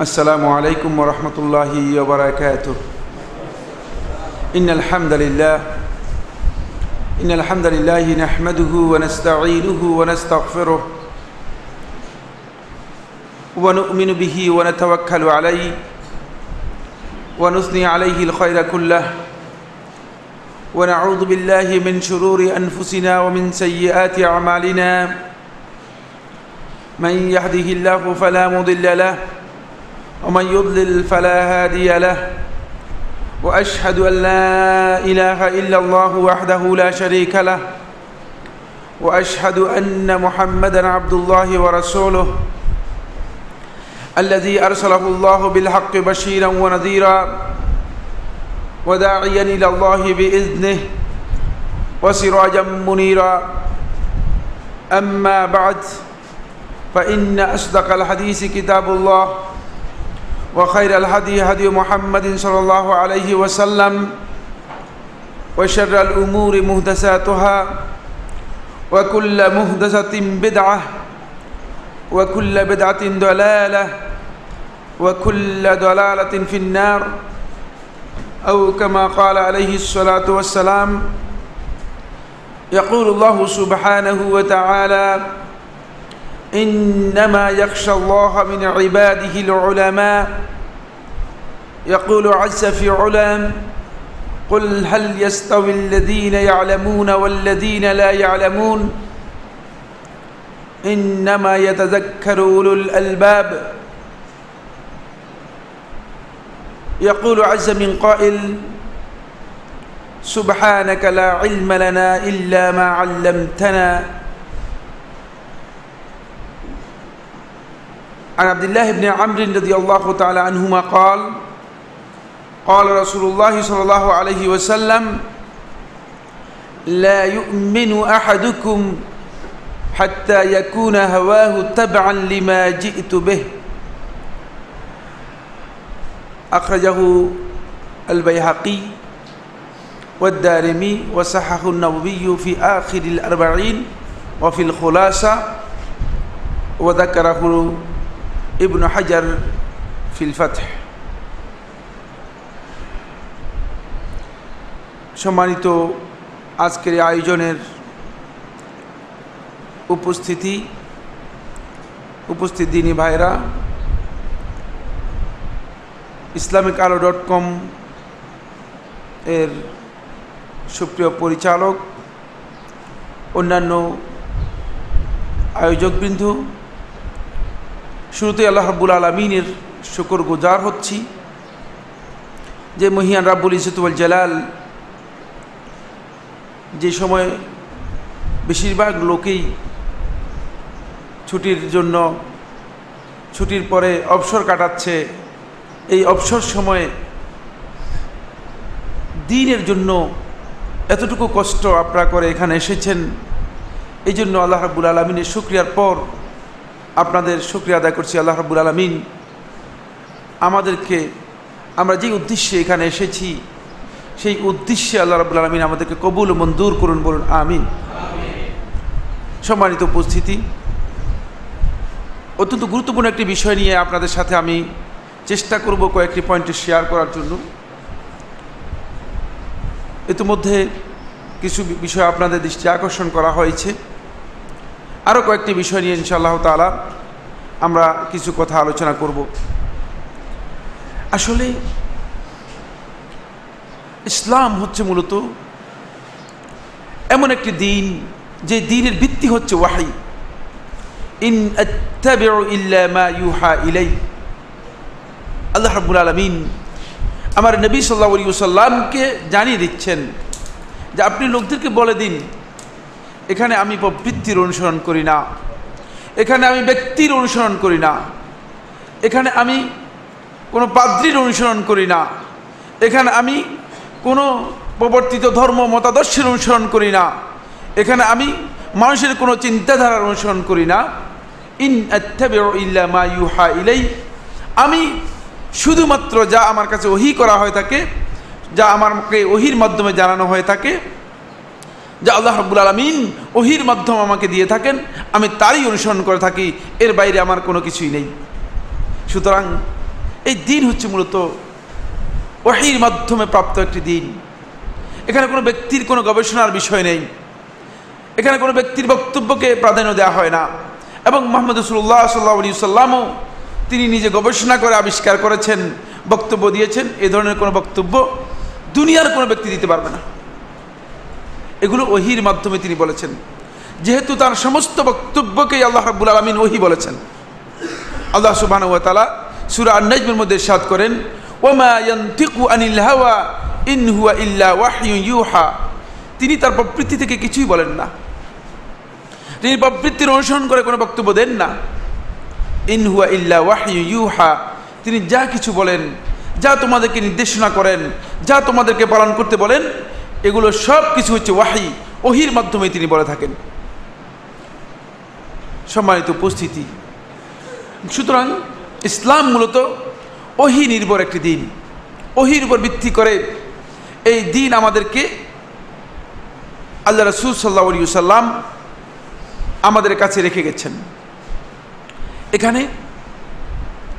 السلام عليكم ورحمة الله وبركاته. إن الحمد لله إن الحمد لله نحمده ونستعينه ونستغفره ونؤمن به ونتوكل عليه ونثني عليه الخير كله. ونعوذ بالله من شرور أنفسنا ومن سيئات أعمالنا. من يهده الله فلا مضل له ومن يضلل فلا هادي له. وأشهد أن لا إله إلا الله وحده لا شريك له. وأشهد أن محمدا عبد الله ورسوله الذي أرسله الله بالحق بشيرا ونذيرا وداعيا إلى الله بإذنه وسراجا منيرا. أما بعد فإن أصدق الحديث كتاب الله. وخير الهدي هدي محمد صلى الله عليه وسلم وشر الأمور مهدساتها وكل مهدسة بدعة وكل بدعة ضلالة وكل ضلالة في النار أو كما قال عليه الصلاة والسلام يقول الله سبحانه وتعالى إنما يخشى الله من عباده العلماء. يقول عز في علام قل هل يستوي الذين يعلمون والذين لا يعلمون؟ إنما يتذكر أولو الألباب. يقول عز من قائل سبحانك لا علم لنا إلا ما علمتنا. عن عبد الله بن عمرو رضي الله تعالى عنهما قال قال رسول الله صلى الله عليه وسلم لا يؤمن أحدكم حتى يكون هواه تبعا لما جئت به. أخرجه البيهقي والدارمي وصححه النووي في آخر الأربعين وفي الخلاصة وذكره ইবনু হাজার ফিলফাত সম্মানিত আজকের আয়োজনের উপস্থিতি, উপস্থিত দিনী ভাইরা ইসলামিক আলো ডট কম এর সুপ্রিয় পরিচালক, অন্যান্য আয়োজকবৃন্দ শুরুতে আল্লাহ রাব্বুল আলমিনের শুকর গুজার হচ্ছি। যে মহিয়ান রাব্বুল ইসতুল জালাল যে সময় বেশিরভাগ লোকেই ছুটির জন্য, ছুটির পরে অবসর কাটাচ্ছে, এই অবসর সময়ে দিনের জন্য এতটুকু কষ্ট আপনারা করে এখানে এসেছেন। এই জন্য আল্লাহ রাব্বুল আলমিনের শুক্রিয়ার পর আপনাদের শুক্রিয়া আদায় করছি, আল্লাহ রাবুল আলমিন। আমাদেরকে, আমরা যে উদ্দেশ্যে এখানে এসেছি, সেই উদ্দেশ্যে আল্লাহ রাবুল আলমিন আমাদেরকে কবুল মঞ্জুর করুন, বলুন, আমিন। সম্মানিত উপস্থিতি। অত্যন্ত গুরুত্বপূর্ণ একটি বিষয় নিয়ে আপনাদের সাথে আমি চেষ্টা করব কয়েকটি পয়েন্টে শেয়ার করার জন্য। ইতিমধ্যে কিছু বিষয় আপনাদের দৃষ্টি আকর্ষণ করা হয়েছে। আরও কয়েকটি বিষয় নিয়ে ইনশাআল্লাহ তালা আমরা কিছু কথা আলোচনা করব। আসলে ইসলাম হচ্ছে মূলত এমন একটি দিন যে দিনের ভিত্তি হচ্ছে ওয়াহাই ইন ইউহা ইলাই আল্লাহ রাব্বুল আলমিন আমার নবী সাল্লাহ আলী সাল্লামকে জানিয়ে দিচ্ছেন যে আপনি লোকদেরকে বলে দিন এখানে আমি প্রবৃত্তির অনুসরণ করি না। এখানে আমি ব্যক্তির অনুসরণ করি না। এখানে আমি কোনো পাদ্রির অনুসরণ করি না। এখানে আমি কোনো প্রবর্তিত ধর্ম, মতাদর্শের অনুসরণ করি না। এখানে আমি মানুষের কোনো চিন্তাধারার অনুসরণ করি না। ইন ইল্লা মা ইউহা ইলাই আমি শুধুমাত্র যা আমার কাছে ওহি করা হয়ে থাকে, যা আমাকে ওহির মাধ্যমে জানানো হয়ে থাকে যা আল্লাহ রাব্বুল আলমিন ওহির মাধ্যম আমাকে দিয়ে থাকেন, আমি তারই অনুসরণ করে থাকি, এর বাইরে আমার কোনো কিছুই নেই। সুতরাং এই দিন হচ্ছে মূলত ওহির মাধ্যমে প্রাপ্ত একটি দিন। এখানে কোনো ব্যক্তির কোনো গবেষণার বিষয় নেই। এখানে কোনো ব্যক্তির বক্তব্যকে প্রাধান্য দেওয়া হয় না। এবং মোহাম্মদ রসুল্লাহ সাল্লাহ আলী সাল্লামও তিনি নিজে গবেষণা করে আবিষ্কার করেছেন, বক্তব্য দিয়েছেন, এ ধরনের কোনো বক্তব্য দুনিয়ার কোনো ব্যক্তি দিতে পারবে না। এগুলো ওহির মাধ্যমে তিনি বলেছেন। যেহেতু তার সমস্ত বক্তব্যকেই আল্লাহ রাব্বুল আলমিন ওহি বলেছেন। আল্লাহ সুবাহ তালা সুরা আন্নাজমের মধ্যে সাদ করেন, ওমা ইয়ান্তিকু আনিল হাওয়া ইন হুয়া ইল্লা ইউহা। তিনি তার প্রবৃত্তি থেকে কিছুই বলেন না। তিনি প্রবৃত্তির অনুসরণ করে কোনো বক্তব্য দেন না। ইনহুয়া ইল্লা ওয়াহয়ু ইউহা। তিনি যা কিছু বলেন, যা তোমাদেরকে নির্দেশনা করেন, যা তোমাদেরকে পালন করতে বলেন এগুলো সব কিছু হচ্ছে ওয়াহি, ওহির মাধ্যমে তিনি বলে থাকেন। সম্মানিত উপস্থিতি। সুতরাং ইসলাম মূলত ওহি নির্ভর একটি দিন। ওহির উপর ভিত্তি করে এই দিন আমাদেরকে আল্লাহ রসুল সাল্লাহ আলী সাল্লাম আমাদের কাছে রেখে গেছেন। এখানে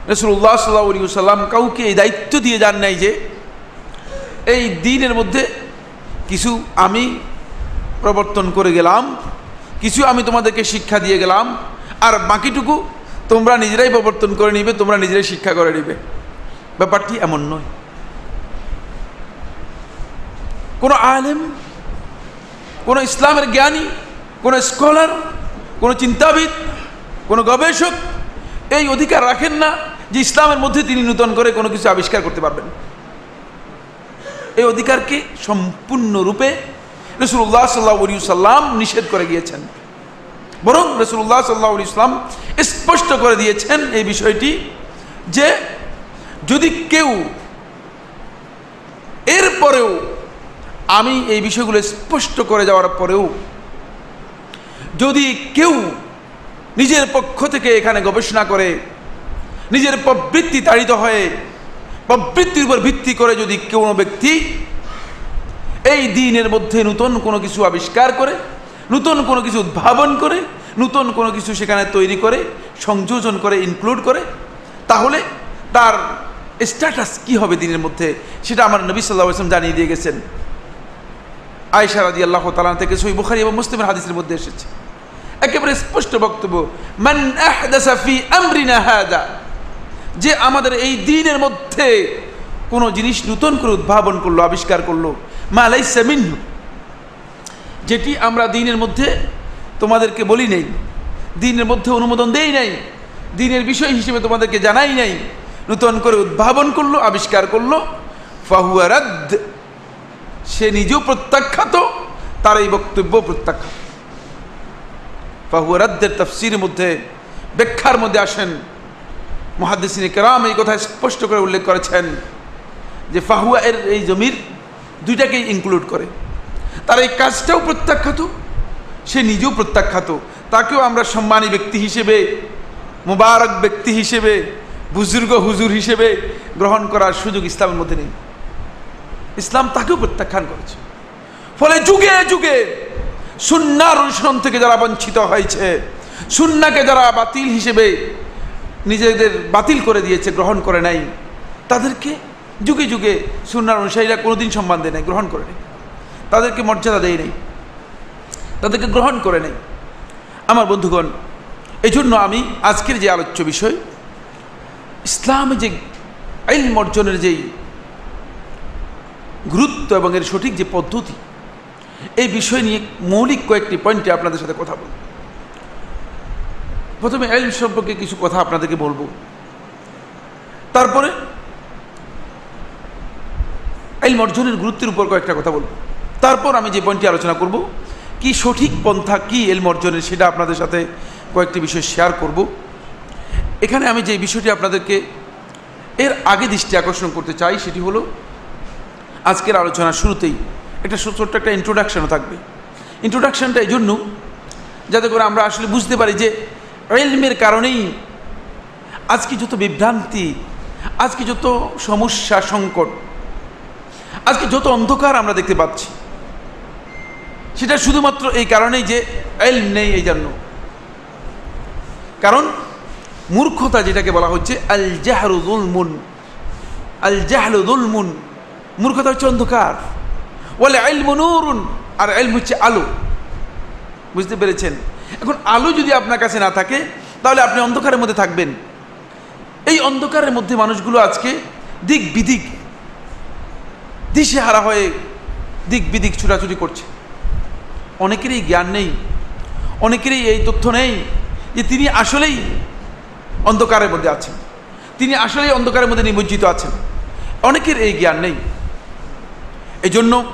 রসুল্লাহ সাল্লাহ আলী সাল্লাম কাউকে এই দায়িত্ব দিয়ে যান নাই যে এই দিনের মধ্যে কিছু আমি প্রবর্তন করে গেলাম, কিছু আমি তোমাদেরকে শিক্ষা দিয়ে গেলাম, আর বাকিটুকু তোমরা নিজেরাই প্রবর্তন করে নিবে, তোমরা নিজেরাই শিক্ষা করে নিবে। ব্যাপারটি এমন নয়। কোনো আলেম, কোনো ইসলামের জ্ঞানী, কোনো স্কলার, কোনো চিন্তাবিদ, কোনো গবেষক, এই অধিকার রাখেন না যে ইসলামের মধ্যে তিনি নূতন করে কোনো কিছু আবিষ্কার করতে পারবেন। এই অধিকারকে সম্পূর্ণরূপে রসুল্লাহ সাল্লাহ সাল্লাম নিষেধ করে গিয়েছেন বরং রসুল্লাহ সাল্লাহ ইসলাম স্পষ্ট করে দিয়েছেন এই বিষয়টি যে যদি কেউ এরপরেও আমি এই বিষয়গুলো স্পষ্ট করে যাওয়ার পরেও যদি কেউ নিজের পক্ষ থেকে এখানে গবেষণা করে, নিজের প্রবৃত্তি তাড়িত হয়ে প্রবৃত্তির উপর ভিত্তি করে যদি কোনো ব্যক্তি এই দিনের মধ্যে নূতন কোনো কিছু আবিষ্কার করে, নূতন কোনো কিছু উদ্ভাবন করে, নূতন কোনো কিছু সেখানে তৈরি করে, সংযোজন করে ইনক্লুড করে, তাহলে তার স্ট্যাটাস কি হবে দিনের মধ্যে? সেটা আমার নবী সাল্লাহ আসলাম জানিয়ে দিয়ে গেছেন। আয়সা আল্লাহ তালা থেকে সই বুখারি এবং মুসলিমের হাদিসের মধ্যে এসেছে। একেবারে স্পষ্ট বক্তব্য, মান আমরিনা যে আমাদের এই দিনের মধ্যে কোনো জিনিস নতুন করে উদ্ভাবন করল, আবিষ্কার করল। মালাই মিন্নু যেটি আমরা দিনের মধ্যে তোমাদেরকে বলি নেই, দিনের মধ্যে অনুমোদন দেই নাই, দিনের বিষয় হিসেবে তোমাদেরকে জানাই নাই, নতুন করে উদ্ভাবন করল, আবিষ্কার করল। ফাহুয়ারাদ সে নিজেও প্রত্যাখ্যাত তার এই বক্তব্য প্রত্যাখ্যাত। ফাহুয়ারাদ্দের তফসির মধ্যে, ব্যাখ্যার মধ্যে আসেন মহাদিসিনী কেরাম এই কথা স্পষ্ট করে উল্লেখ করেছেন যে ফাহুয়া এর এই জমির দুইটাকেই ইনক্লুড করে। তার এই কাজটাও প্রত্যাখ্যাত, সে নিজেও প্রত্যাখ্যাত। তাকেও আমরা সম্মানী ব্যক্তি হিসেবে, মুবারক ব্যক্তি হিসেবে, বুজুর্গ হুজুর হিসেবে গ্রহণ করার সুযোগ ইসলামের মধ্যে নেই। ইসলাম তাকেও প্রত্যাখ্যান করেছে। ফলে যুগে যুগে সুন্নার অনুসরণ থেকে যারা বঞ্চিত হয়েছে, সুন্নাকে যারা বাতিল হিসেবে নিজেদের বাতিল করে দিয়েছে, গ্রহণ করে নাই। তাদেরকে যুগে যুগে সুন্নার অনুসারীরা কোনোদিন সম্মান দেয় নাই, গ্রহণ করে নেই। তাদেরকে মর্যাদা দেয় নেই। তাদেরকে গ্রহণ করে নেই। আমার বন্ধুগণ এই জন্য আমি আজকের যে আলোচ্য বিষয়, ইসলাম যে আইল অর্জনের যেই গুরুত্ব এবং এর সঠিক যে পদ্ধতি, এই বিষয় নিয়ে মৌলিক কয়েকটি পয়েন্টে আপনাদের সাথে কথা বলব। প্রথমে আইল সম্পর্কে কিছু কথা আপনাদেরকে বলব। তারপরে আইল অর্জনের গুরুত্বের উপর কয়েকটা কথা বলব। তারপর আমি যে পয়েন্টটি আলোচনা করব, কি সঠিক পন্থা, কি এলম অর্জনের সেটা আপনাদের সাথে কয়েকটি বিষয় শেয়ার করব। এখানে আমি যে বিষয়টি আপনাদেরকে এর আগে দৃষ্টি আকর্ষণ করতে চাই সেটি হলো, আজকের আলোচনার শুরুতেই একটা ছোট্ট একটা ইন্ট্রোডাকশনও থাকবে। ইন্ট্রোডাকশনটা এই জন্য যাতে করে আমরা আসলে বুঝতে পারি যে এলমের কারণেই আজকে যত বিভ্রান্তি, আজকে যত সমস্যা, সংকট, আজকে যত অন্ধকার আমরা দেখতে পাচ্ছি, সেটা শুধুমাত্র এই কারণেই যে এল নেই এই জন্য। কারণ মূর্খতা যেটাকে বলা হচ্ছে আল জাহারুল মুন আল জাহলু দুলমুন মূর্খতা হচ্ছে অন্ধকার। বলে আইল মনুরুন আর আইল হচ্ছে আলো। বুঝতে পেরেছেন? এখন আলো যদি আপনার কাছে না থাকে, তাহলে আপনি অন্ধকারের মধ্যে থাকবেন। এই অন্ধকারের মধ্যে মানুষগুলো আজকে দিক বিদিক দিশে হারা হয়ে দিক বিদিক ছুটাছুটি করছে। অনেকেরই জ্ঞান নেই, অনেকেরই এই তথ্য নেই যে তিনি আসলেই অন্ধকারের মধ্যে আছেন। তিনি আসলেই অন্ধকারের মধ্যে নিমজ্জিত আছেন। অনেকের এই জ্ঞান নেই। এই জন্য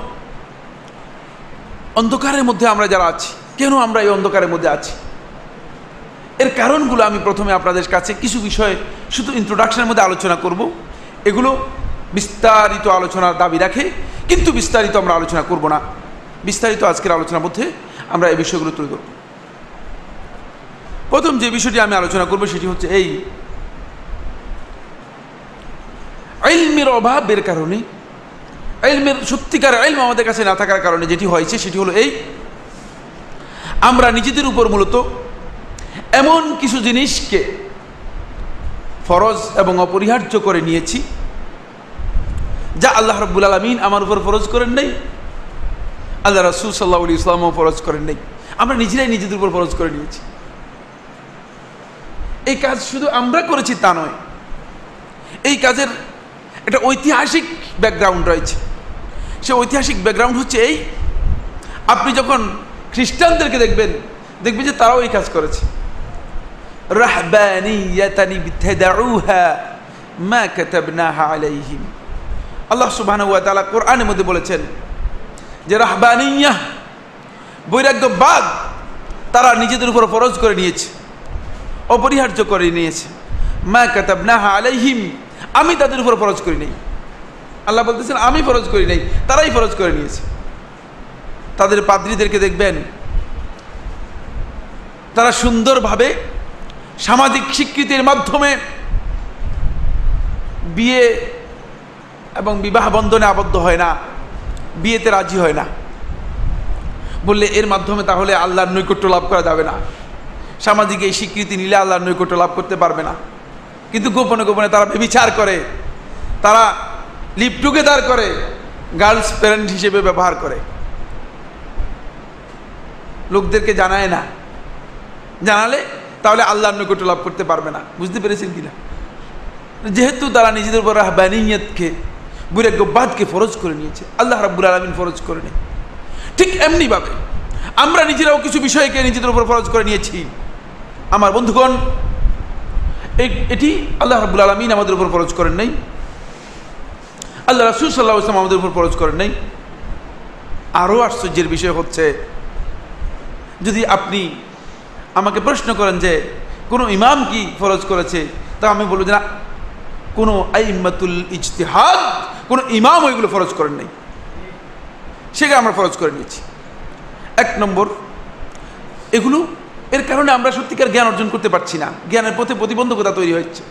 অন্ধকারের মধ্যে আমরা যারা আছি কেন আমরা এই অন্ধকারের মধ্যে আছি? এর কারণগুলো আমি প্রথমে আপনাদের কাছে কিছু বিষয়ে শুধু ইন্ট্রোডাকশনের মধ্যে আলোচনা করব। এগুলো বিস্তারিত আলোচনার দাবি রাখে, কিন্তু বিস্তারিত আমরা আলোচনা করব না। বিস্তারিত আজকের আলোচনার মধ্যে আমরা এই বিষয়গুলো তুলে ধরব। প্রথম যে বিষয়টি আমি আলোচনা করব সেটি হচ্ছে এই। আইলমের অভাবের কারণে আইলমের সত্যিকার আইলম আমাদের কাছে না থাকার কারণে যেটি হয়েছে সেটি হলো এই আমরা নিজেদের উপর মূলত এমন কিছু জিনিসকে ফরজ এবং অপরিহার্য করে নিয়েছি, যা আল্লাহ রব্বুল আলমিন আমার উপর ফরজ করেন নাই, আল্লাহ রাসুল সাল্লাহ ইসলামও ফরজ করেন নাই। আমরা নিজেরাই নিজেদের উপর ফরজ করে নিয়েছি। এই কাজ শুধু আমরা করেছি তা নয়, এই কাজের একটা ঐতিহাসিক ব্যাকগ্রাউন্ড রয়েছে। সে ঐতিহাসিক ব্যাকগ্রাউন্ড হচ্ছে এই, আপনি যখন খ্রিস্টানদেরকে দেখবেন দেখবেন যে তারাও এই কাজ করেছে। রাহবানিয়াতানি মা আলাইহিম। আল্লাহ ওয়া কোরআনের মধ্যে বলেছেন যে বৈরাগ্যবাদ তারা নিজেদের উপর করে নিয়েছে, অপরিহার্য করে নিয়েছে। মা আলাইহিম, আমি তাদের উপর ফরজ করি নাই। আল্লাহ বলতেছেন, আমি ফরজ করি নাই, তারাই ফরজ করে নিয়েছে। তাদের পাদ্রীদেরকে দেখবেন। তারা সুন্দরভাবে সামাজিক স্বীকৃতির মাধ্যমে বিয়ে এবং বিবাহ বন্ধনে আবদ্ধ হয় না, বিয়েতে রাজি হয় না। বললে, এর মাধ্যমে তাহলে আল্লাহর নৈকট্য লাভ করা যাবে না। সামাজিক এই স্বীকৃতি নিলে আল্লাহর নৈকট্য লাভ করতে পারবে না। কিন্তু গোপনে গোপনে তারা বেবিচার করে, তারা লিপ টুগেদার করে, গার্লস প্যারেন্ট হিসেবে ব্যবহার করে। লোকদেরকে জানায় না। জানালে তাহলে আল্লাহর নৈকট্য লাভ করতে পারবে না। বুঝতে পেরেছেন কিনা? যেহেতু তারা নিজেদের উপর রাহবানিয়তকে বুরাগ্যবাদকে ফরজ করে নিয়েছে, আল্লাহ রাব্বুল আলমিন ফরজ করে নেই। ঠিক এমনিভাবে আমরা নিজেরাও কিছু বিষয়কে নিজেদের উপর ফরজ করে নিয়েছি। আমার বন্ধুগণ এটি আল্লাহ রাব্বুল আলমিন আমাদের উপর ফরজ করেন নাই। আল্লাহ রাসুল সাল্লাহ ইসলাম আমাদের উপর ফরজ করেন নাই। আরও আশ্চর্যের বিষয় হচ্ছে যদি আপনি আমাকে প্রশ্ন করেন যে, কোনো ইমাম কি ফরজ করেছে? তা আমি বলব যে না, কোনো আইমাতুল ইজতিহাদ, কোনো ইমাম ওইগুলো ফরজ করেন নাই। সেটা আমরা ফরজ করে নিয়েছি। এক নম্বর, এগুলো, এর কারণে আমরা সত্যিকার জ্ঞান অর্জন করতে পারছি না। জ্ঞানের পথে প্রতিবন্ধকতা তৈরি হচ্ছে।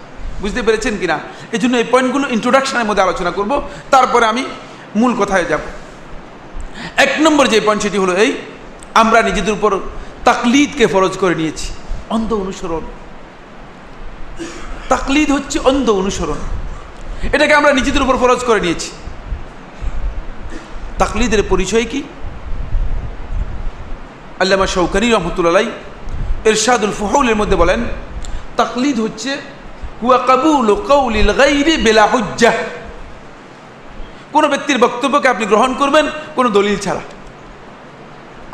বুঝতে পেরেছেন কিনা? এই জন্য এই পয়েন্টগুলো ইন্ট্রোডাকশনের মধ্যে আলোচনা করব। তারপরে আমি মূল কথায় যাব। এক নম্বর যে পয়েন্ট, সেটি হলো এই আমরা নিজেদের উপর তাকলিদকে ফরজ করে নিয়েছি। অন্ধ অনুসরণ। তাকলিদ হচ্ছে অন্ধ অনুসরণ। এটাকে আমরা নিজেদের উপর ফরজ করে নিয়েছি। তাকলিদের পরিচয় কি? আল্লামা শৌকানি রহমতুল্লাহ এরশাদুল ফুহৌলের মধ্যে বলেন, তাকলিদ হচ্ছে কোনো ব্যক্তির বক্তব্যকে আপনি গ্রহণ করবেন কোনো দলিল ছাড়া।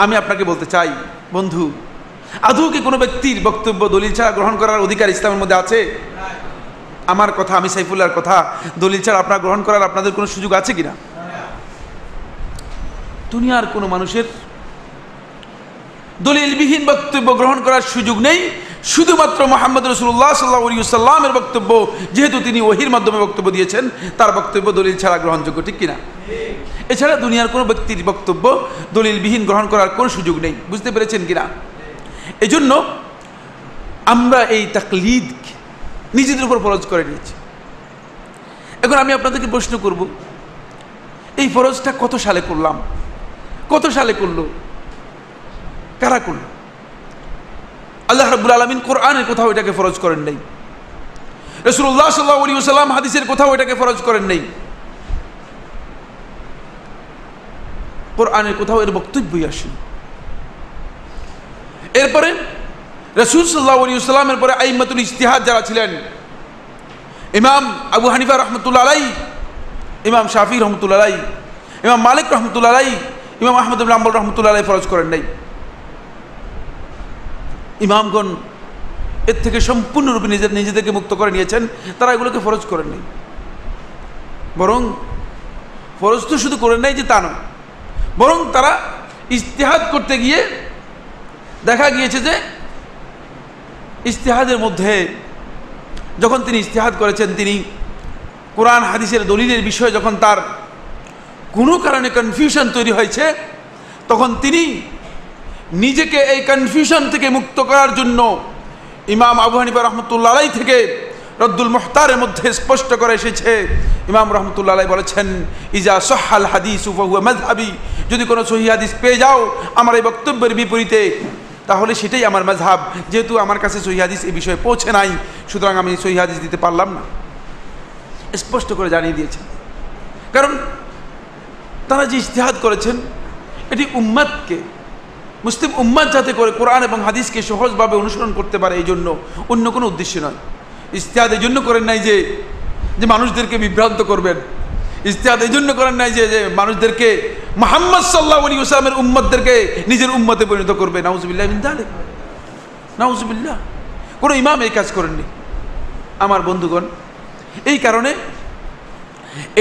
আমি আপনাকে বলতে চাই, বন্ধু, আদৌ কি কোনো ব্যক্তির বক্তব্য, দলিল ছাড়া গ্রহণ করার অধিকার ইসলামের মধ্যে আছে? আমার কথা, আমি সাইফুল্লাহর কথা, দলিল ছাড়া আপনার গ্রহণ করার আপনাদের কোনো সুযোগ আছে কি না দুনিয়ার কোনো মানুষের দলিলবিহীন বক্তব্য গ্রহণ করার সুযোগ নেই শুধুমাত্র মোহাম্মদ রসুল্লাহ সাল্লাহ সাল্লামের বক্তব্য, যেহেতু তিনি ওহির মাধ্যমে বক্তব্য দিয়েছেন, তার বক্তব্য দলিল ছাড়া গ্রহণযোগ্য, ঠিক কিনা? এছাড়া দুনিয়ার কোনো ব্যক্তির বক্তব্য দলিলবিহীন গ্রহণ করার কোনো সুযোগ নেই, বুঝতে পেরেছেন কিনা? এই জন্য আমরা এই তাকলিদ নিজেদের উপর ফরজ করে নিয়েছি। এখন আমি আপনাদেরকে প্রশ্ন করব, এই ফরজটা কত সালে করলাম? কত সালে করল? কারা করল? আল্লাহ রাবুল আলমিন কোরআনের কোথাও এটাকে ফরজ করেন নাই। রসুল্লাহ সাল্লাহ আলী সাল্লাম হাদিসের কোথাও এটাকে ফরজ করেন নেই। কোরআনের কোথাও এর বক্তব্যই আসেন। এরপরে রসুল সাল্লাহ আলী সাল্লামের পরে আইমাতুল ইস্তিহাদ যারা ছিলেন, ইমাম আবু হানিফা রহমতুল্লা আলাই ইমাম শাফি রহমতুল্লা আলাই ইমাম মালিক রহমতুল্লা আলাই ইমাম আহমদ আম্বল রহমতুল্লা আলাই ফরজ করেন নাই। ইমামগণ এর থেকে সম্পূর্ণরূপে নিজের নিজেদেরকে মুক্ত করে নিয়েছেন, তারা এগুলোকে ফরজ করেন নাই। বরং ফরজ তো শুধু করেন নাই যে তা নয়, বরং তারা ইস্তেহাদ করতে গিয়ে দেখা গিয়েছে যে ইস্তেহাদের মধ্যে যখন তিনি ইস্তেহাদ করেছেন, তিনি কোরআন, হাদিসের দলিলের বিষয়ে যখন তার কোনো কারণে কনফিউশন তৈরি হয়েছে, তখন তিনি নিজেকে এই কনফিউশন থেকে মুক্ত করার জন্য ইমাম আবু হানিফা রহমতুল্লা আলাই থেকে রদ্দুল মোহতারের মধ্যে স্পষ্ট করে এসেছে। ইমাম রহমতুল্লা আলাই বলেছেন, ইজা সহাল হাদিস মজহাবি যদি কোনো সহি হাদিস পেয়ে যাও আমার এই বক্তব্যের বিপরীতে, তাহলে সেটাই আমার মজহাব যেহেতু আমার কাছে সহি হাদিস এই বিষয়ে পৌঁছে নাই, সুতরাং আমি সহি হাদিস দিতে পারলাম না। স্পষ্ট করে জানিয়ে দিয়েছেন। কারণ তারা যে ইস্তেহাদ করেছেন, এটি উম্মাদকে মুসলিম উম্মাদ যাতে করে কোরআন এবং হাদিসকে সহজভাবে অনুসরণ করতে পারে, এই জন্য অন্য কোনো উদ্দেশ্য নয়। ইস্তেহাদ এই জন্য করেন নাই যে যে মানুষদেরকে বিভ্রান্ত করবেন। ইস্তেহাদ এই জন্য করেন নাই যে যে মানুষদেরকে মোহাম্মদ সাল্লাহ আলী ইসলামের উম্মদদেরকে নিজের উম্মতে পরিণত করবে। নাউজবিল্লাহ বিন্দালে নাউজবিল্লাহ। কোনো ইমাম এই কাজ করেননি। আমার বন্ধুগণ, এই কারণে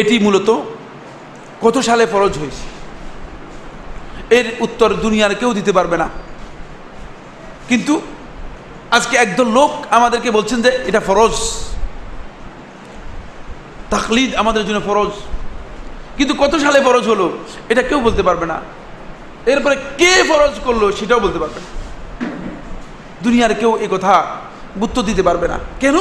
এটি মূলত কত সালে ফরজ হয়েছে? এর উত্তর দুনিয়ার কেউ দিতে পারবে না। কিন্তু আজকে একদল লোক আমাদেরকে বলছেন যে এটা ফরজ। তাকলিদ আমাদের জন্য ফরজ। কিন্তু কত সালে ফরজ হলো? এটা কেউ বলতে পারবে না। এরপরে কে ফরজ করল সেটাও বলতে পারবে না। দুনিয়ার কেউ এ কথা গুরুত্ব দিতে পারবে না। কেন?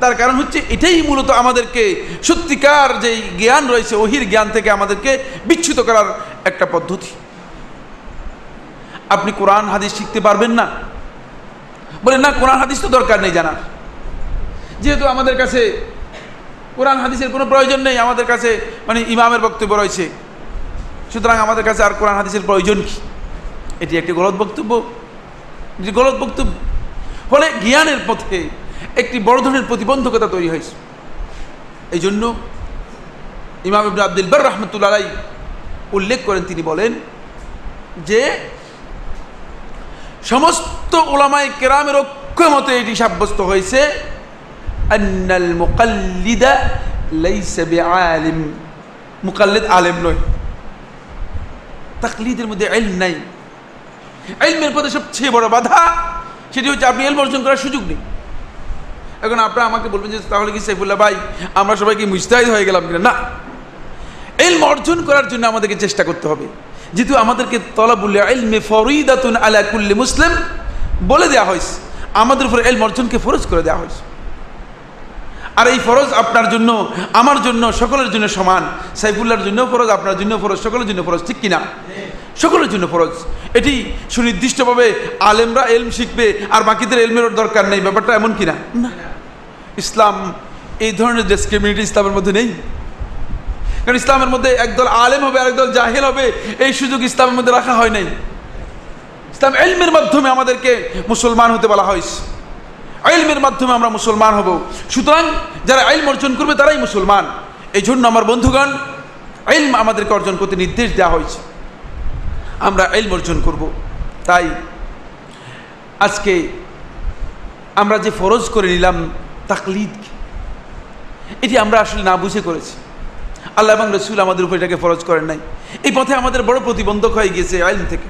তার কারণ হচ্ছে এটাই মূলত আমাদেরকে সত্যিকার যেই জ্ঞান রয়েছে, ওহির জ্ঞান থেকে আমাদেরকে বিচ্ছুত করার একটা পদ্ধতি। আপনি কোরআন, হাদিস শিখতে পারবেন না। বলে, না, কোরআন, হাদিস তো দরকার নেই জানার। যেহেতু আমাদের কাছে কোরআন, হাদিসের কোনো প্রয়োজন নেই, আমাদের কাছে মানে ইমামের বক্তব্য রয়েছে। সুতরাং আমাদের কাছে আর কোরআন, হাদিসের প্রয়োজন কি? এটি একটি গলত বক্তব্য। এটি গলত বক্তব্য। ফলে জ্ঞানের পথে একটি বড় ধরনের প্রতিবন্ধকতা তৈরি হয়েছে। এই জন্য ইমাম আব্দুল বার রহমতুল্লাহ উল্লেখ করেন, তিনি বলেন যে সমস্ত ওলামাই কেরামের ঐক্যমতে এটি সাব্যস্ত হয়েছে, আন্নাল মুকাল্লিদা লাইসা বিআলিম। মুকাল্লিদ আলেম নয়। তাকলিদের মধ্যে এলম নাই। এলমের পথে সবচেয়ে বড় বাধা সেটি হচ্ছে আপনি এলম অর্জন করার সুযোগ নেই। এখন আপনারা আমাকে বলবেন যে, তাহলে কি সাইফুল্লাহ ভাই, আমরা সবাইকে মুস্তাহিদ হয়ে গেলাম কিনা? না। এলম অর্জন করার জন্য আমাদেরকে চেষ্টা করতে হবে। যেহেতু আমাদেরকে তলাবুল এলমে ফরিদাতুন আলা কুল্লি মুসলিম বলে দেওয়া হয়েছে, আমাদের উপরে এলম অর্জনকে ফরজ করে দেওয়া হয়েছে। আর এই ফরজ আপনার জন্য, আমার জন্য, সকলের জন্য সমান। সাইফুল্লাহর জন্য ফরজ, আপনার জন্য ফরজ, সকলের জন্য ফরজ, ঠিক কিনা? সকলের জন্য ফরজ। এটি সুনির্দিষ্টভাবে আলেমরা এলম শিখবে, আর বাকিদের এলমের দরকার নেই, ব্যাপারটা এমন কিনা? না। ইসলাম এই ধরনের ডিসক্রিমিনেটি ইসলামের মধ্যে নেই। কারণ ইসলামের মধ্যে একদল আলেম হবে, আরেকদল জাহেল হবে, এই সুযোগ ইসলামের মধ্যে রাখা হয় নাই। ইসলাম এলমের মাধ্যমে আমাদেরকে মুসলমান হতে বলা হয়েছে আইলমের মাধ্যমে আমরা মুসলমান হব। সুতরাং যারা আইল অর্জন করবে, তারাই মুসলমান। এই জন্য আমার বন্ধুগণ আইলম আমাদেরকে অর্জন করতে নির্দেশ দেওয়া হয়েছে। আমরা আইল অর্জন করব। তাই আজকে আমরা যে ফরজ করে নিলাম তাকলিদ এটি আমরা আসলে না বুঝে করেছি। আল্লাহ এবং রসুল আমাদের উপর এটাকে ফরজ করেন নাই। এই পথে আমাদের বড় প্রতিবন্ধক হয়ে গিয়েছে আইন থেকে।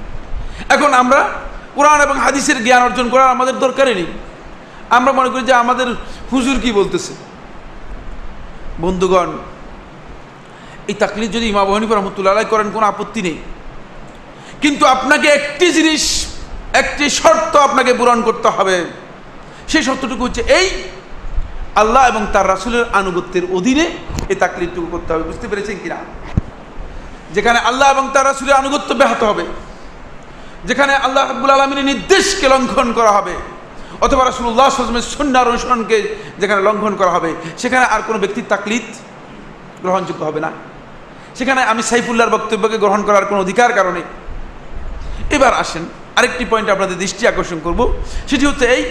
এখন আমরা কোরআন এবং হাদিসের জ্ঞান অর্জন করার আমাদের দরকারই নেই। আমরা মনে করি যে আমাদের হুজুর কি বলতেছে? বন্ধুগণ, এই তাকলিদ যদি ইমা বহনিফ রহমতুল্লাহ করেন, কোনো আপত্তি নেই। কিন্তু আপনাকে একটি জিনিস, একটি শর্ত আপনাকে পূরণ করতে হবে। সেই শর্তটুকু হচ্ছে এই, আল্লাহ এবং তার রাসুলের আনুগত্যের অধীনে এই তাকলিদটুকু করতে হবে, বুঝতে পেরেছেন কিনা? যেখানে আল্লাহ এবং তার রাসুলের আনুগত্য ব্যাহত হবে, যেখানে আল্লাহ আব্বুল আলমিনের নির্দেশকে লঙ্ঘন করা হবে, অথবা রাসুল্লাহ আসলামের সন্ন্যার অনুসরণকে যেখানে লঙ্ঘন করা হবে, সেখানে আর কোনো ব্যক্তির তাকলিদ গ্রহণযোগ্য হবে না। সেখানে আমি সাইফুল্লাহর বক্তব্যকে গ্রহণ করার কোনো অধিকার কারণে। এবার আসেন, আরেকটি পয়েন্ট আপনাদের দৃষ্টি আকর্ষণ করব, সেটি হচ্ছে এই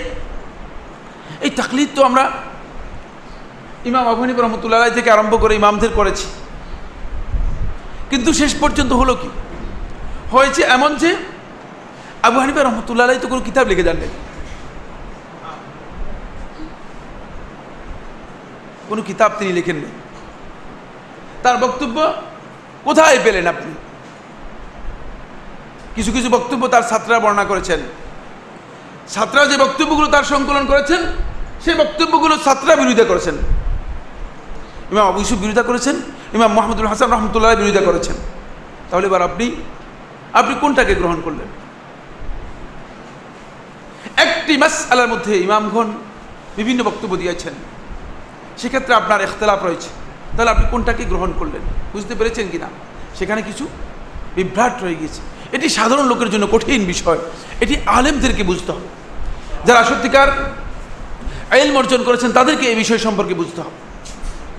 এই তাকলিদ তো আমরা ইমাম আবহানিব রহমতুল্লাহ থেকে আরম্ভ করে ইমামদের করেছি। কিন্তু শেষ পর্যন্ত হলো কি? হয়েছে এমন যে আবু হানিফা রহমতুল্লাহ তো কোনো কিতাব লিখে জানলেন কোনো কিতাব তিনি লেখেননি। তার বক্তব্য কোথায় পেলেন আপনি? কিছু কিছু বক্তব্য তার ছাত্ররা বর্ণনা করেছেন। ছাত্ররা যে বক্তব্যগুলো তার সংকলন করেছেন, সেই বক্তব্যগুলো ছাত্ররা বিরোধিতা করেছেন। ইমাম আবু ইউসুফ বিরোধিতা করেছেন, ইমাম মোহাম্মদুল হাসান রহমতুল্লাহ বিরোধিতা করেছেন। তাহলে এবার আপনি আপনি কোনটাকে গ্রহণ করলেন? একটি মাস আলার মধ্যে ইমামগণ বিভিন্ন বক্তব্য দিয়েছেন। সেক্ষেত্রে আপনার এখতলাফ রয়েছে। তাহলে আপনি কোনটাকে গ্রহণ করলেন? বুঝতে পেরেছেন কি না সেখানে কিছু বিভ্রাট রয়ে গিয়েছে। এটি সাধারণ লোকের জন্য কঠিন বিষয়। এটি আলেমদেরকে বুঝতে হবে। যারা সত্যিকার আইল অর্জন করেছেন, তাদেরকে এই বিষয় সম্পর্কে বুঝতে হবে।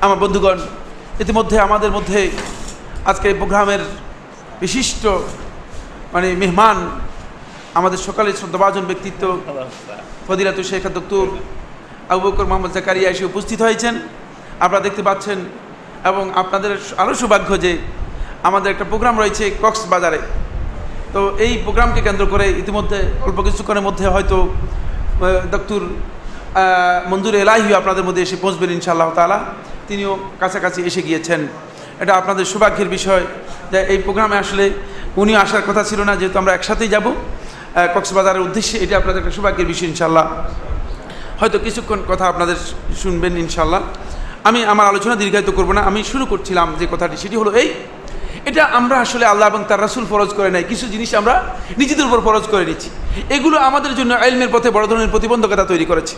আমার বন্ধুগণ, ইতিমধ্যে আমাদের মধ্যে আজকে এই প্রোগ্রামের বিশিষ্ট মানে মেহমান, আমাদের সকালে শ্রদ্ধাভাজন ব্যক্তিত্ব ফদিলাতু শেখ দক্তুর আবু বকর মোহাম্মদ জাকারিয়া এসে উপস্থিত হয়েছেন। আপনারা দেখতে পাচ্ছেন এবং আপনাদের আরও সৌভাগ্য যে আমাদের একটা প্রোগ্রাম রয়েছে কক্সবাজারে। তো এই প্রোগ্রামকে কেন্দ্র করে ইতিমধ্যে অল্প কিছুক্ষণের মধ্যে হয়তো দক্তুর মঞ্জুর এলাহি আপনাদের মধ্যে এসে পৌঁছবেন ইনশাআল্লাহ তালা তিনিও কাছাকাছি এসে গিয়েছেন। এটা আপনাদের সৌভাগ্যের বিষয় যে এই প্রোগ্রামে আসলে উনিও আসার কথা ছিল না, যেহেতু আমরা একসাথেই যাব। কক্সবাজারের উদ্দেশ্যে এটা আপনাদের একটা সৌভাগ্যের বিষয় ইনশাল্লাহ হয়তো কিছুক্ষণ কথা আপনাদের শুনবেন ইনশাল্লাহ আমি আমার আলোচনা দীর্ঘায়িত করব না, আমি শুরু করছিলাম যে কথাটি, সেটি হলো এই, এটা আমরা আসলে আল্লাহ এবং তার রাসুল ফরজ করে নাই, কিছু জিনিস আমরা নিজেদের উপর ফরজ করে নিচ্ছি। এগুলো আমাদের জন্য আইলমের পথে বড় ধরনের প্রতিবন্ধকতা তৈরি করেছে।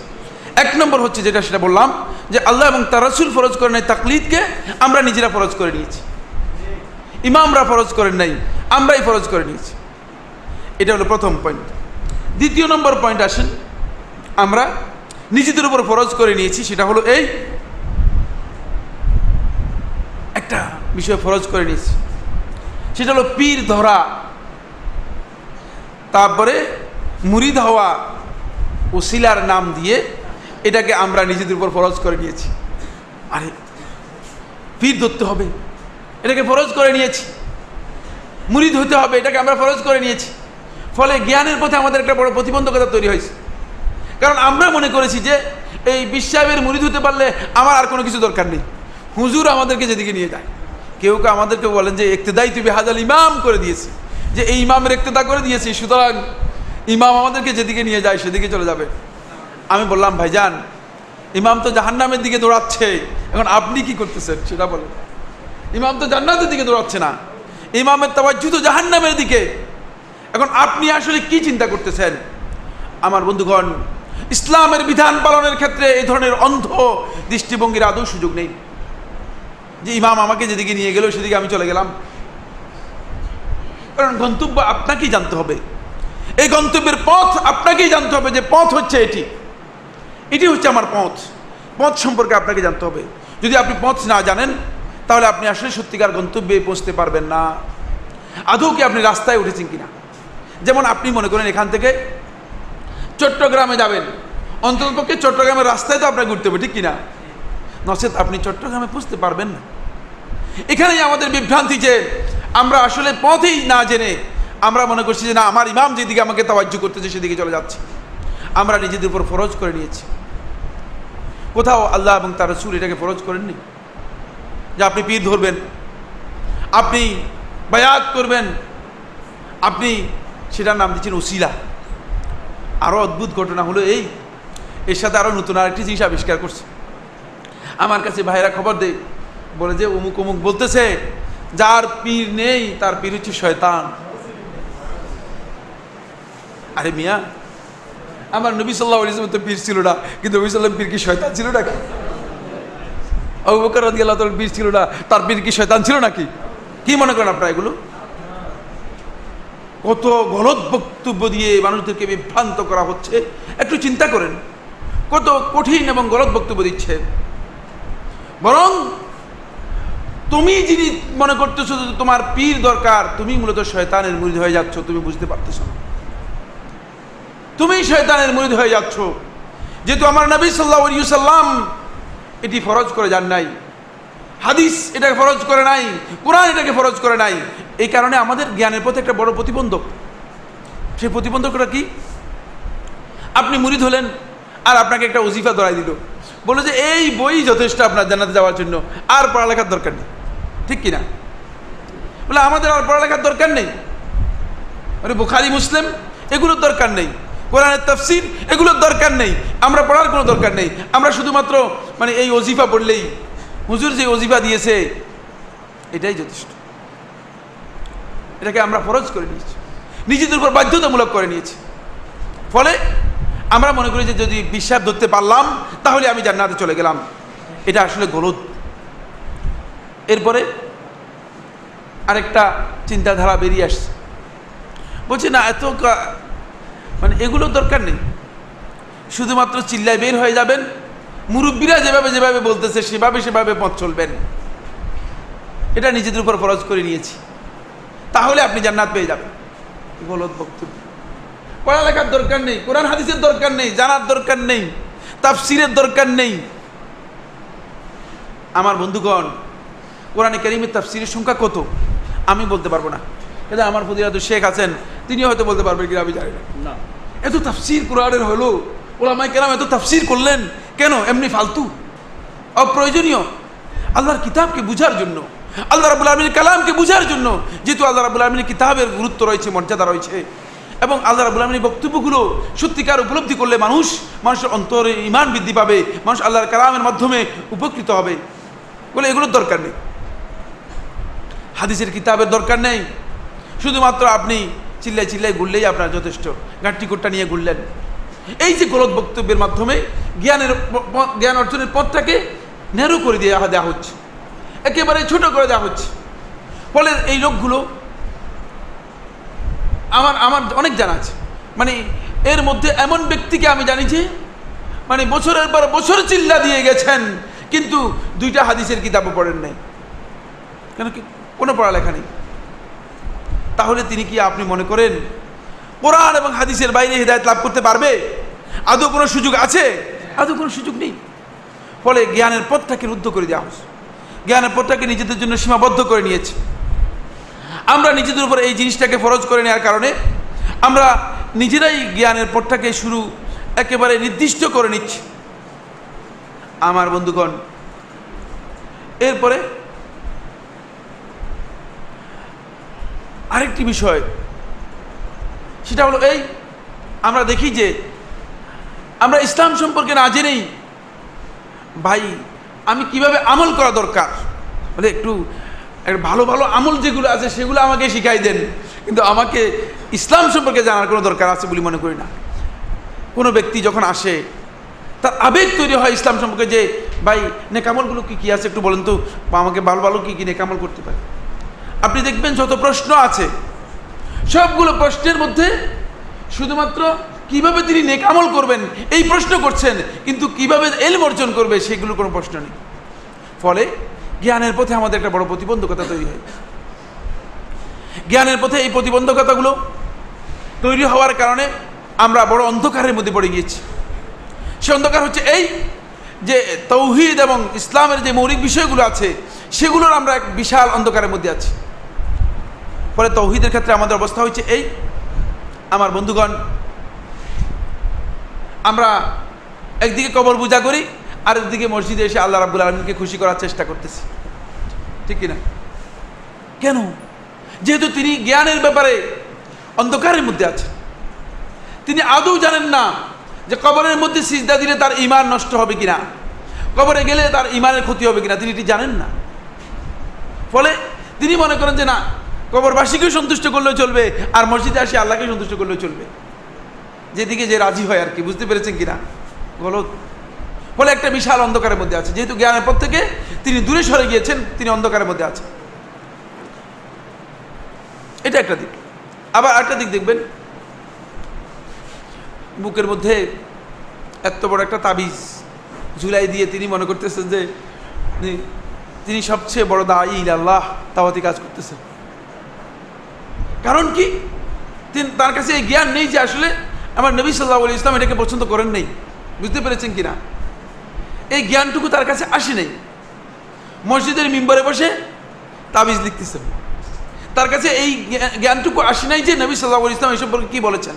এক নম্বর হচ্ছে যেটা সেটা বললাম, যে আল্লাহ এবং তার রাসুল ফরজ করেন নাই তাকলিদকে, আমরা নিজেরা ফরজ করে নিয়েছি। ইমামরা ফরজ করেন নাই, আমরাই ফরজ করে নিয়েছি। এটা হলো প্রথম পয়েন্ট দ্বিতীয় নম্বর পয়েন্ট আসেন, আমরা নিজেদের উপর ফরজ করে নিয়েছি, সেটা হলো এই একটা বিষয় ফরজ করে নিয়েছি। সেটা হলো পীর ধরা, তারপরে মুরিদ হওয়া ও শিলার নাম দিয়ে এটাকে আমরা নিজেদের উপর ফরজ করে নিয়েছি। আরে, পীর ধরতে হবে। এটাকে ফরজ করে নিয়েছি। মুরিদ হতে হবে, এটাকে আমরা ফরজ করে নিয়েছি। ফলে জ্ঞানের পথে আমাদের একটা বড় প্রতিবন্ধকতা তৈরি হয়েছে। কারণ আমরা মনে করেছি যে, এই বিশ্বাবের মুরিদ হতে পারলে আমার আর কোনো কিছু দরকার নেই। হুজুর আমাদেরকে যেদিকে নিয়ে যায়। কেউ কেউ আমাদেরকে বলেন যে একতেদাই তুই হাজাল ইমাম করে দিয়েছি যে, এই ইমামের একতেদা করে দিয়েছি সুতরাং ইমাম আমাদেরকে যেদিকে নিয়ে যায়, সেদিকে চলে যাবে। আমি বললাম, ভাইজান, ইমাম তো জাহান্নামের দিকে দৌড়াচ্ছে। এখন আপনি কি করতেছেন? সেটা বলেন। ইমাম তো জান্নাতের দিকে দৌড়াচ্ছে না। ইমামের তাওয়াজ্জু তো জাহান্নামের দিকে। এখন আপনি আসলে কি চিন্তা করতেছেন? আমার বন্ধুগণ, ইসলামের বিধান পালনের ক্ষেত্রে এই ধরনের অন্ধ দৃষ্টিভঙ্গির আদৌ সুযোগ নেই। যে ইমাম আমাকে যেদিকে নিয়ে গেল, সেদিকে আমি চলে গেলাম। কারণ গন্তব্য আপনাকেই জানতে হবে। এই গন্তব্যের পথ আপনাকেই জানতে হবে যে পথ হচ্ছে এটি। এটি হচ্ছে আমার পথ। পথ সম্পর্কে আপনাকে জানতে হবে। যদি আপনি পথ না জানেন, তাহলে আপনি আসলে সত্যিকার গন্তব্যে পৌঁছতে পারবেন না। আদৌ কি আপনি রাস্তায় উঠেছেন কিনা? যেমন আপনি মনে করেন এখান থেকে চট্টগ্রামে যাবেন। অন্ততপক্ষে চট্টগ্রামের রাস্তায় তো আপনাকে ঘুরতে হবে, ঠিক কিনা? নচেত আপনি চট্টগ্রামে পৌঁছতে পারবেন না। এখানেই আমাদের বিভ্রান্তি যে আমরা আসলে পথেই না জেনে আমরা মনে করছি যে না, আমার ইমাম যেদিকে আমাকে তাওয়াজ্য করতেছে সেদিকে চলে যাচ্ছে। আমরা নিজেদের উপর ফরজ করে নিয়েছি। কোথাও আল্লাহ এবং তার রসুল এটাকে ফরজ করেননি? যে আপনি পীর ধরবেন, আপনি বায়াত করবেন, আপনি সেটার নাম দিচ্ছেন ওসিলা। আরও অদ্ভুত ঘটনা হলো এই, এর সাথে আরও নতুন আরেকটি জিনিস আবিষ্কার করছে। আমার কাছে ভাইরা খবর দেয় বলে যে অমুক অমুক বলতেছে, যার পীর নেই, তার পীর হচ্ছে শয়তান। আরে মিয়া আমার নবী সাল্লাহ ইসলাম তো পীর ছিল না, কিন্তু নবী সাল্লাম পীর কি শয়তান ছিল নাকি? আবু বকর পীর ছিল না, তার পীর কি শয়তান ছিল নাকি? কি মনে করেন আপনারা এগুলো? কত গলত বক্তব্য দিয়ে মানুষদেরকে বিভ্রান্ত করা হচ্ছে, একটু চিন্তা করেন। কত কঠিন এবং গলত বক্তব্য দিচ্ছে। বরং তুমি যিনি মনে করতেছো তোমার পীর দরকার, তুমি মূলত শয়তানের মুরিদ হয়ে যাচ্ছ, তুমি বুঝতে পারতেছো না। তুমি শয়তানের মুরিদ হয়ে যাচ্ছ। যেহেতু আমার নবী সাল্লাহ সাল্লাম এটি ফরজ করে যান নাই। হাদিস এটাকে ফরজ করে নাই, কোরআন এটাকে ফরজ করে নাই। এই কারণে আমাদের জ্ঞানের পথে একটা বড় প্রতিবন্ধক। সেই প্রতিবন্ধকটা কি? আপনি মুরিদ হলেন আর আপনাকে একটা ওজিফা ধরাই দিল। বলল যে, এই বই যথেষ্ট আপনার জানাতে যাওয়ার জন্য, আর পড়ালেখার দরকার নেই। ঠিক কিনা? বলে আমাদের আর পড়ালেখার দরকার নেই। মানে বুখারি, মুসলিম, এগুলোর দরকার নেই। কোরআনের তফসির, এগুলোর দরকার নেই। আমরা পড়ার কোনো দরকার নেই। আমরা শুধুমাত্র মানে এই অজিফা পড়লেই, হুজুর যে অজিফা দিয়েছে, এটাই যথেষ্ট। এটাকে আমরা ফরজ করে নিয়েছি। নিজেদের উপর বাধ্যতামূলক করে নিয়েছি। ফলে, আমরা মনে করি যে যদি বিশ্বাস ধরতে পারলাম, তাহলে আমি জান্নাতে চলে গেলাম। এটা আসলে গলদ। এরপরে, আরেকটা চিন্তাধারা বেরিয়ে আসছে। বলছি, না, এত মানে এগুলোর দরকার নেই। শুধুমাত্র চিল্লায় বের হয়ে যাবেন, মুরব্বীরা যেভাবে যেভাবে বলতেছে, সেভাবে সেভাবে পথ চলবেন। এটা নিজেদের উপর ফরজ করে নিয়েছি। তাহলে আপনি জান্নাত পেয়ে যাবেন। গলত বক্তব্য। পড়ালেখার দরকার নেই, কোরআন হাদিসের দরকার নেই, জানার দরকার নেই, তাফসিরের দরকার নেই। আমার বন্ধুগণ, কোরআনে কারিমের তাফসিরের সংখ্যা কত? আমি বলতে পারব না। কিন্তু আমার ফদিলাত শেখ আছেন তিনিও হয়তো বলতে পারবেন কিনা আমি জানি না। না। এত তাফসির কোরআনের হলো ওলামাই কেরাম এত তাফসির করলেন কেন? এমনি ফালতু। অপ্রয়োজনীয়। আল্লাহর কিতাবকে বুঝার জন্য আল্লাহ রাবুল আলমীর কালামকে বুঝার জন্য যেহেতু আল্লাহ রাবুল আলমীর কিতাবের গুরুত্ব রয়েছে মর্যাদা রয়েছে এবং আল্লাহ রাবুল আলমীর বক্তব্যগুলো সত্যিকার উপলব্ধি করলে মানুষ মানুষের অন্তরে ইমান বৃদ্ধি পাবে মানুষ আল্লাহর কালামের মাধ্যমে উপকৃত হবে। বলে এগুলোর দরকার নেই। হাদিসের কিতাবের দরকার নেই। শুধুমাত্র আপনি চিল্লাই চিল্লাই ঘুরলেই আপনার যথেষ্ট। গাঁটটি কোটটা নিয়ে ঘুরলেন। এই যে গলত বক্তব্যের মাধ্যমে জ্ঞানের জ্ঞান অর্জনের পথটাকে ন্যারো করে দেওয়া দেওয়া হচ্ছে। একেবারে ছোট করে দেওয়া হচ্ছে। ফলে এই লোকগুলো আমার আমার অনেক জানা আছে। মানে এর মধ্যে এমন ব্যক্তিকে আমি জানি যে মানে বছরের পর বছর চিল্লা দিয়ে গেছেন, কিন্তু দুইটা হাদিসের কিতাবও পড়েন নাই। কেন কি? কোনো পড়ালেখা নেই। তাহলে তিনি কি আপনি মনে করেন কোরআন এবং হাদিসের বাইরে হৃদায়ত লাভ করতে পারবে? আদৌ কোনো সুযোগ আছে? আদৌ কোনো সুযোগ নেই। ফলে জ্ঞানের পথটাকে রুদ্ধ করে দেওয়া হচ্ছে জ্ঞানের পথটাকে নিজেদের জন্য সীমাবদ্ধ করে নিয়েছে। আমরা নিজেদের উপর এই জিনিসটাকে ফরজ করে নেওয়ার কারণে আমরা নিজেরাই জ্ঞানের পথটাকে শুরু একেবারে নির্দিষ্ট করে নিচ্ছি। আমার বন্ধুগণ, এরপরে আরেকটি বিষয়, সেটা হলো এই, আমরা দেখি যে আমরা ইসলাম সম্পর্কে না জেনেই, ভাই, আমি কীভাবে আমল করা দরকার? মানে একটু ভালো ভালো আমল যেগুলো আছে সেগুলো আমাকে শিখাই দেন, কিন্তু আমাকে ইসলাম সম্পর্কে জানার কোনো দরকার আছে বলে মনে করি না। কোনো ব্যক্তি যখন আসে, তার আবেগ তৈরি হয় ইসলাম সম্পর্কে যে, ভাই, নেকামলগুলো কী কী আছে একটু বলেন তো আমাকে ভালো ভালো কী কী নেকামল করতে পারে। আপনি দেখবেন যত প্রশ্ন আছে, সবগুলো প্রশ্নের মধ্যে শুধুমাত্র কীভাবে তিনি নেকামল করবেন, এই প্রশ্ন করছেন, কিন্তু কীভাবে এলম অর্জন করবে সেগুলো কোনো প্রশ্ন নেই। ফলে জ্ঞানের পথে আমাদের একটা বড় প্রতিবন্ধকতা তৈরি হয়। জ্ঞানের পথে এই প্রতিবন্ধকতাগুলো তৈরি হওয়ার কারণে আমরা বড় অন্ধকারের মধ্যে পড়ে গিয়েছি। সে অন্ধকার হচ্ছে এই যে তৌহিদ এবং ইসলামের যে মৌলিক বিষয়গুলো আছে, সেগুলোর আমরা এক বিশাল অন্ধকারের মধ্যে আছি। ফলে তৌহিদের ক্ষেত্রে আমাদের অবস্থা হয়েছে এই। আমার বন্ধুগণ, আমরা একদিকে কবর পূজা করি, আর একদিকে মসজিদে এসে আল্লাহ রাবুল আলমীকে খুশি করার চেষ্টা করতেছি। ঠিক কিনা? কেন? যেহেতু তিনি জ্ঞানের ব্যাপারে অন্ধকারের মধ্যে আছেন। তিনি আদৌ জানেন না যে কবরের মধ্যে সিজদা দিলে তার ইমান নষ্ট হবে কিনা, কবরে গেলে তার ইমানের ক্ষতি হবে কিনা, তিনি এটি জানেন না। ফলে তিনি মনে করেন যে না কবরবাসীকেও সন্তুষ্ট করলেও চলবে, আর মসজিদে আসে আল্লাহকে সন্তুষ্ট করলেও চলবে। যেদিকে যে রাজি হয় আর কি, বুঝতে পেরেছেন কিনা? গলত ফলে একটা বিশাল অন্ধকারের মধ্যে আছে। যেহেতু জ্ঞানের পর থেকে তিনি দূরে সরে গিয়েছেন, তিনি অন্ধকারের মধ্যে আছেন। এটা একটা দিক। আবার একটা দিক দেখবেন। বুকের মধ্যে এত বড় একটা তাবিজ ঝুলাই দিয়ে তিনি মনে করতেছেন যে তিনি- সবচেয়ে বড় দায়ী আল্লাহ তাওয়াতি কাজ করতেছেন। কারণ কি? তিনি তার কাছে এই জ্ঞান নেই যে আসলে আমার নবী সাল্লাহ আলী ইসলাম এটাকে পছন্দ করেন নেই। বুঝতে পেরেছেন কিনা? এই জ্ঞানটুকু তার কাছে আসে নেই। মসজিদের মিম্বরে বসে তাবিজ লিখতেছেন। তার কাছে এই জ্ঞানটুকু আসে নাই যে নবী সাল্লাহ ইসলাম এই সম্পর্কে কী বলেছেন।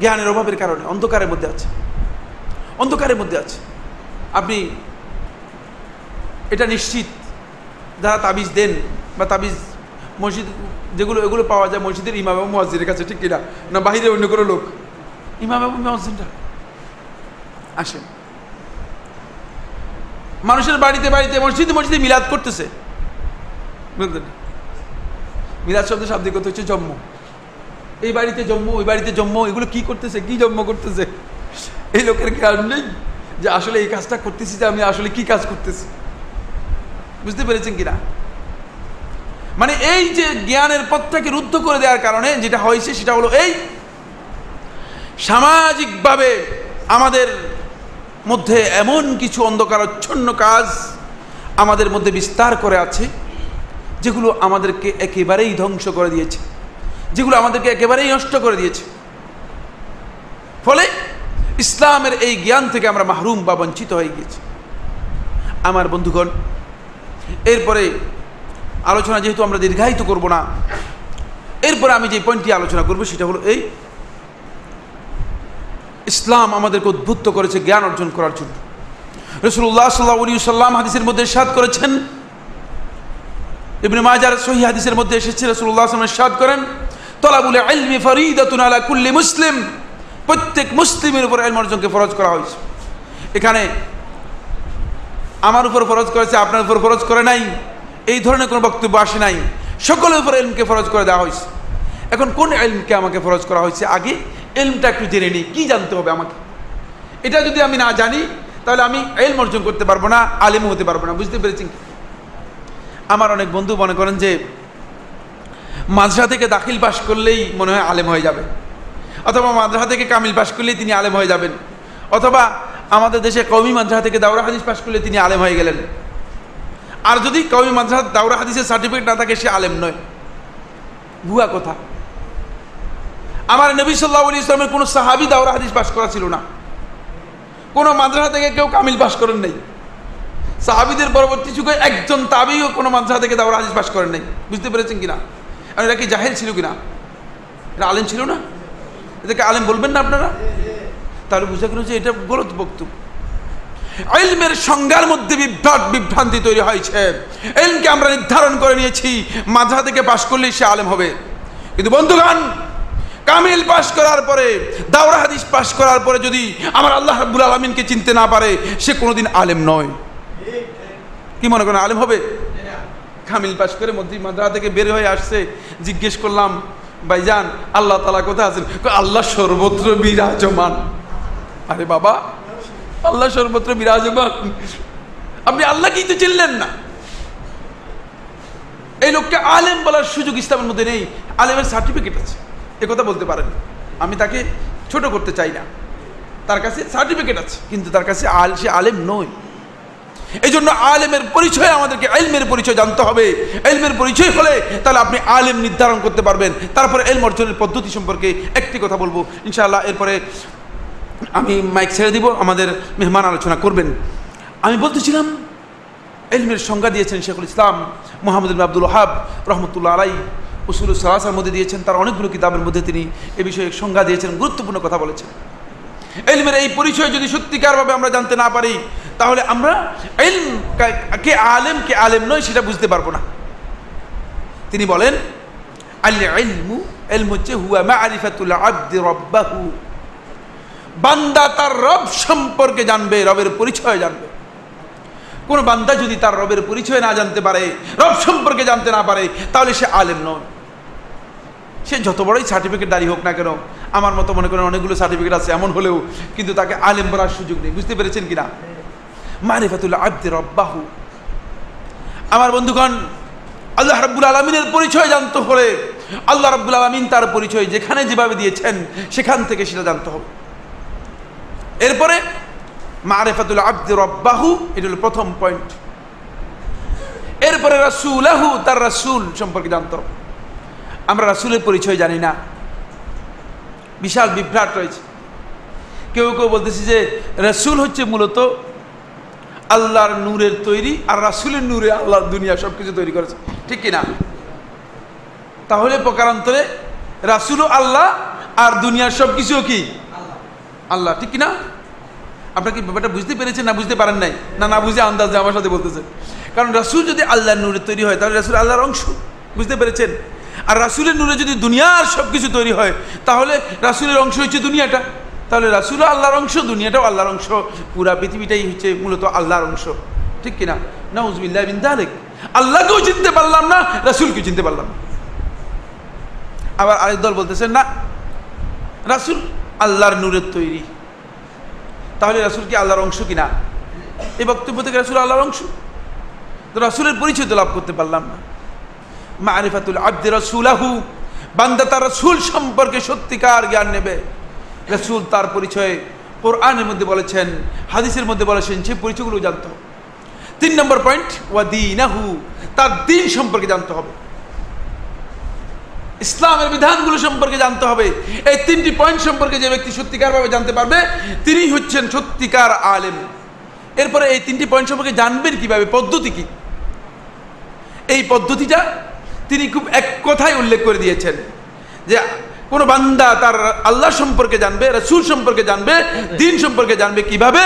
জ্ঞানের অভাবের কারণে, অন্ধকারের মধ্যে আছে। অন্ধকারের মধ্যে আছে। আপনি এটা নিশ্চিত, যারা তাবিজ দেন বা তাবিজ মসজিদ যেগুলো, এগুলো পাওয়া যায় মসজিদের ইমাম এবং মসজিদের কাছে, ঠিক কিনা? না বাহিরে অন্য কোনো লোক? ইমাম এবং মসজিদটা আসেন। মানুষের বাড়িতে বাড়িতে, মসজিদে মসজিদে মিলাদ করতেছে। বুঝলেন? মিলাদ শব্দ শাব্দিক কথা হচ্ছে জন্ম এই বাড়িতে জন্ম ওই বাড়িতে জন্ম এগুলো কি করতেছে? কি জন্ম করতেছে? এই লোকের জ্ঞান নেই যে আসলে এই কাজটা করতেছি যে আমি আসলে কি কাজ করতেছি। বুঝতে পেরেছেন কিনা? মানে এই যে জ্ঞানের পথটাকে রুদ্ধ করে দেওয়ার কারণে যেটা হয়েছে, সেটা হলো এই সামাজিকভাবে আমাদের মধ্যে এমন কিছু অন্ধকারচ্ছন্ন কাজ আমাদের মধ্যে বিস্তার করে আছে, যেগুলো আমাদেরকে একেবারেই ধ্বংস করে দিয়েছে, যেগুলো আমাদেরকে একেবারেই নষ্ট করে দিয়েছে। ফলে ইসলামের এই জ্ঞান থেকে আমরা মাহরুম বা বঞ্চিত হয়ে গিয়েছি। আমার বন্ধুগণ, এরপরে আলোচনা যেহেতু আমরা দীর্ঘায়িত করব না, এরপরে আমি যে পয়েন্টটি আলোচনা করব সেটা হলো এই, ইসলাম আমাদেরকে উদ্বুদ্ধ করেছে জ্ঞান অর্জন করার জন্য। রসুল্লাহ সাল্লাহ আলী সাল্লাম হাদিসের মধ্যে সাদ করেছেন। ইবনে মাজার সহি হাদিসের মধ্যে এসেছে রসুল্লাহ আসলাম সাদ করেন, তলাবুল ইলমি ফরিদাতুন আলা কুল্লি মুসলিম। প্রত্যেক মুসলিমের উপর এলম অর্জনকে ফরজ করা হয়েছে। এখানে আমার উপর ফরজ করেছে, আপনার উপর ফরজ করে নাই। এই ধরনের কোনো বক্তব্য আসে নাই। সকলের উপর এলমকে ফরজ করে দেওয়া হয়েছে। এখন কোন এলমকে আমাকে ফরজ করা হয়েছে আগে? এলমটা একটু জেনে নিই, কী জানতে হবে আমাকে? এটা যদি আমি না জানি, তাহলে আমি এলম অর্জন করতে পারব না, আলিম হতে পারব না, বুঝতে পেরেছি আমার অনেক বন্ধু মনে করেন যে, মাদ্রাসা থেকে দাখিল পাশ করলেই মনে হয় আলেম হয়ে যাবে। অথবা মাদ্রাসা থেকে কামিল পাশ করলেই তিনি আলেম হয়ে যাবেন। অথবা আমাদের দেশে কৌমি মাদ্রাসা থেকে দাউরা হাদিস পাশ করলে তিনি আলেম হয়ে গেলেন। আর যদি কৌমি মাদ্রাসা দাউরা হাদিসের সার্টিফিকেট না থাকে, সে আলেম নয়। ভুয়া কথা। আমার নবী সাল্লাহ ইসলামের কোনো সাহাবি দাউরা হাদিস পাশ করা ছিল না। কোনো মাদ্রাসা থেকে কেউ কামিল পাশ করেন নাই। সাহাবিদের পরবর্তী যুগে একজন তাবিও কোনো মাদ্রাসা থেকে দাওরা হাদিস পাশ করেন নাই। বুঝতে পেরেছেন কিনা? আর এরা কি জাহেল ছিল কিনা? এটা আলেম ছিল না? এদেরকে আলেম বলবেন না আপনারা? তাহলে বুঝা গেল যে এটা গলত বক্তব্য। এলমের সংজ্ঞার মধ্যে বিভ্রাট বিভ্রান্তি তৈরি হয়েছে। এলমকে আমরা নির্ধারণ করে নিয়েছি মাদ্রাসা থেকে পাশ করলেই সে আলেম হবে। কিন্তু বন্ধুগণ, কামিল পাশ করার পরে, দাওরা হাদিস পাশ করার পরে যদি আমার আল্লাহ রাব্বুল আলমিনকে চিনতে না পারে, সে কোনোদিন আলেম নয়। কি মনে করেন, আলেম হবে? কামিল পাশ করে মধ্যে মাদ্রাসা থেকে বের হয়ে আসছে, জিজ্ঞেস করলাম ভাইজান আল্লাহ তালা কোথায় আছেন? আল্লাহ সর্বত্র বিরাজমান। আরে বাবা আল্লাহ সর্বত্র বিরাজমান। আপনি আল্লাহকেই তো চিনলেন না। এই লোককে আলেম বলার সুযোগ ইসলামের মধ্যে নেই। আলেমের সার্টিফিকেট আছে। কথা বলতে পারেন আমি তাকে ছোট করতে চাই না। তার কাছে সার্টিফিকেট আছে, কিন্তু তার কাছে আল সে আলেম নয়। এই জন্য আলেমের পরিচয় আমাদেরকে, এলমের পরিচয় জানতে হবে। এলমের পরিচয় হলে তাহলে আপনি আলেম নির্ধারণ করতে পারবেন। তারপরে এলম অর্জনের পদ্ধতি সম্পর্কে একটি কথা বলব। ইনশাআল্লাহ, এরপরে আমি মাইক ছেড়ে দিব, আমাদের মেহমান আলোচনা করবেন। আমি বলতেছিলাম, এলমের সংজ্ঞা দিয়েছেন শেখুল ইসলাম মোহাম্মদ আব্দুল হাব রহমতুল্লাহ আলাই উসুল সালাসার মধ্যে দিয়েছেন, তার অনেকগুলো কিতাবের মধ্যে তিনি এ বিষয়ে সংজ্ঞা দিয়েছেন, গুরুত্বপূর্ণ কথা বলেছেন। এলমের এই পরিচয় যদি সত্যিকারভাবে আমরা জানতে না পারি, তাহলে আমরা এলম কে আলেম কে আলেম নয়, সেটা বুঝতে পারব না। তিনি বলেন আল ইলমু এলম হচ্ছে, হুয়া মারিফাতুল আব্দি রব্বাহু। বান্দা তার রব সম্পর্কে জানবে, রবের পরিচয় জানবে। কোন বান্দা যদি তার রবের পরিচয় না জানতে পারে, রব সম্পর্কে জানতে না পারে, তাহলে সে আলেম নয়। সে যত বড়ই সার্টিফিকেট দাঁড়িয়ে হোক না কেন, আমার মতো মনে করেন অনেকগুলো সার্টিফিকেট আছে এমন হলেও কিন্তু তাকে আলেম বলার সুযোগ নেই। বুঝতে পেরেছেন কিনা? মারিফাতুল্লাহ আব্দে রব্বাহু। আমার বন্ধুগণ, আল্লাহ রাব্বুল আলমিনের পরিচয় জানতে হলে, আল্লাহ রাব্বুল আলমিন তার পরিচয় যেখানে যেভাবে দিয়েছেন, সেখান থেকে সেটা জানতে হবে। এরপরে, মারেফাতুল আব্দ রব্বাহু, এটা হলো প্রথম পয়েন্ট এরপরে রাসুলাহু, তার রাসুল সম্পর্কে জানতে আমরা রাসুলের পরিচয় জানি না। বিশাল বিভ্রাট রয়েছে। কেউ কেউ বলতেছে যে রাসুল হচ্ছে মূলত আল্লাহর নূরের তৈরি আর রাসুলের নূরে আল্লাহর দুনিয়া সব কিছু তৈরি করেছে। ঠিক কিনা? তাহলে প্রকারান্তরে রাসুলও আল্লাহ আর দুনিয়ার সব কিছুও কি? আল্লাহ, ঠিক কিনা? আপনার কি ব্যাপারটা বুঝতে পেরেছেন না বুঝতে পারেন নাই? না না বুঝে আন্দাজে আমার সাথে বলতেছে। কারণ রাসুল যদি আল্লাহর নূরে তৈরি হয়, তাহলে রাসুল আল্লাহর অংশ। বুঝতে পেরেছেন? আর রাসুলের নূরে যদি দুনিয়ার সব কিছু তৈরি হয়, তাহলে রাসুলের অংশ হচ্ছে দুনিয়াটা। তাহলে রাসুলও আল্লাহর অংশ, দুনিয়াটাও আল্লাহর অংশ। পুরা পৃথিবীটাই হচ্ছে মূলত আল্লাহর অংশ। ঠিক কিনা? না উজবিল্লাহ বিন দালেক আল্লাহকেও চিনতে পারলাম না, রাসুলকেও চিনতে পারলাম না। আবার আরেক দল বলতেছেন না, রাসুল আল্লাহর নূরের তৈরি। তাহলে রাসুল কি আল্লাহর অংশ কিনা? এই বক্তব্য থেকে রাসুল আল্লাহর অংশ? তো রাসুলের পরিচয় তো লাভ করতে পারলাম না। মারিফাতুল আব্দে রসুলাহু, বান্দা তার রসুল সম্পর্কে সত্যিকার জ্ঞান নেবে। রসুল তার পরিচয়ে কোরআনের মধ্যে বলেছেন, হাদিসের মধ্যে বলেছেন সেই পরিচয়গুলো জানতে হবে। তিন নম্বর পয়েন্ট ওয়াদিনাহু তার দিন সম্পর্কে জানতে হবে। ইসলামের বিধানগুলো সম্পর্কে জানতে হবে। এই তিনটি পয়েন্ট সম্পর্কে যে ব্যক্তি সত্যিকারভাবে জানতে পারবে, তিনি হচ্ছেন সত্যিকার আলেম। এরপরে এই তিনটি পয়েন্ট সম্পর্কে জানবেন কীভাবে, পদ্ধতি কি? এই পদ্ধতিটা তিনি খুব এক কথায় উল্লেখ করে দিয়েছেন যে কোনো বান্দা তার আল্লাহ সম্পর্কে জানবে, রসুল সম্পর্কে জানবে, দিন সম্পর্কে জানবে কীভাবে?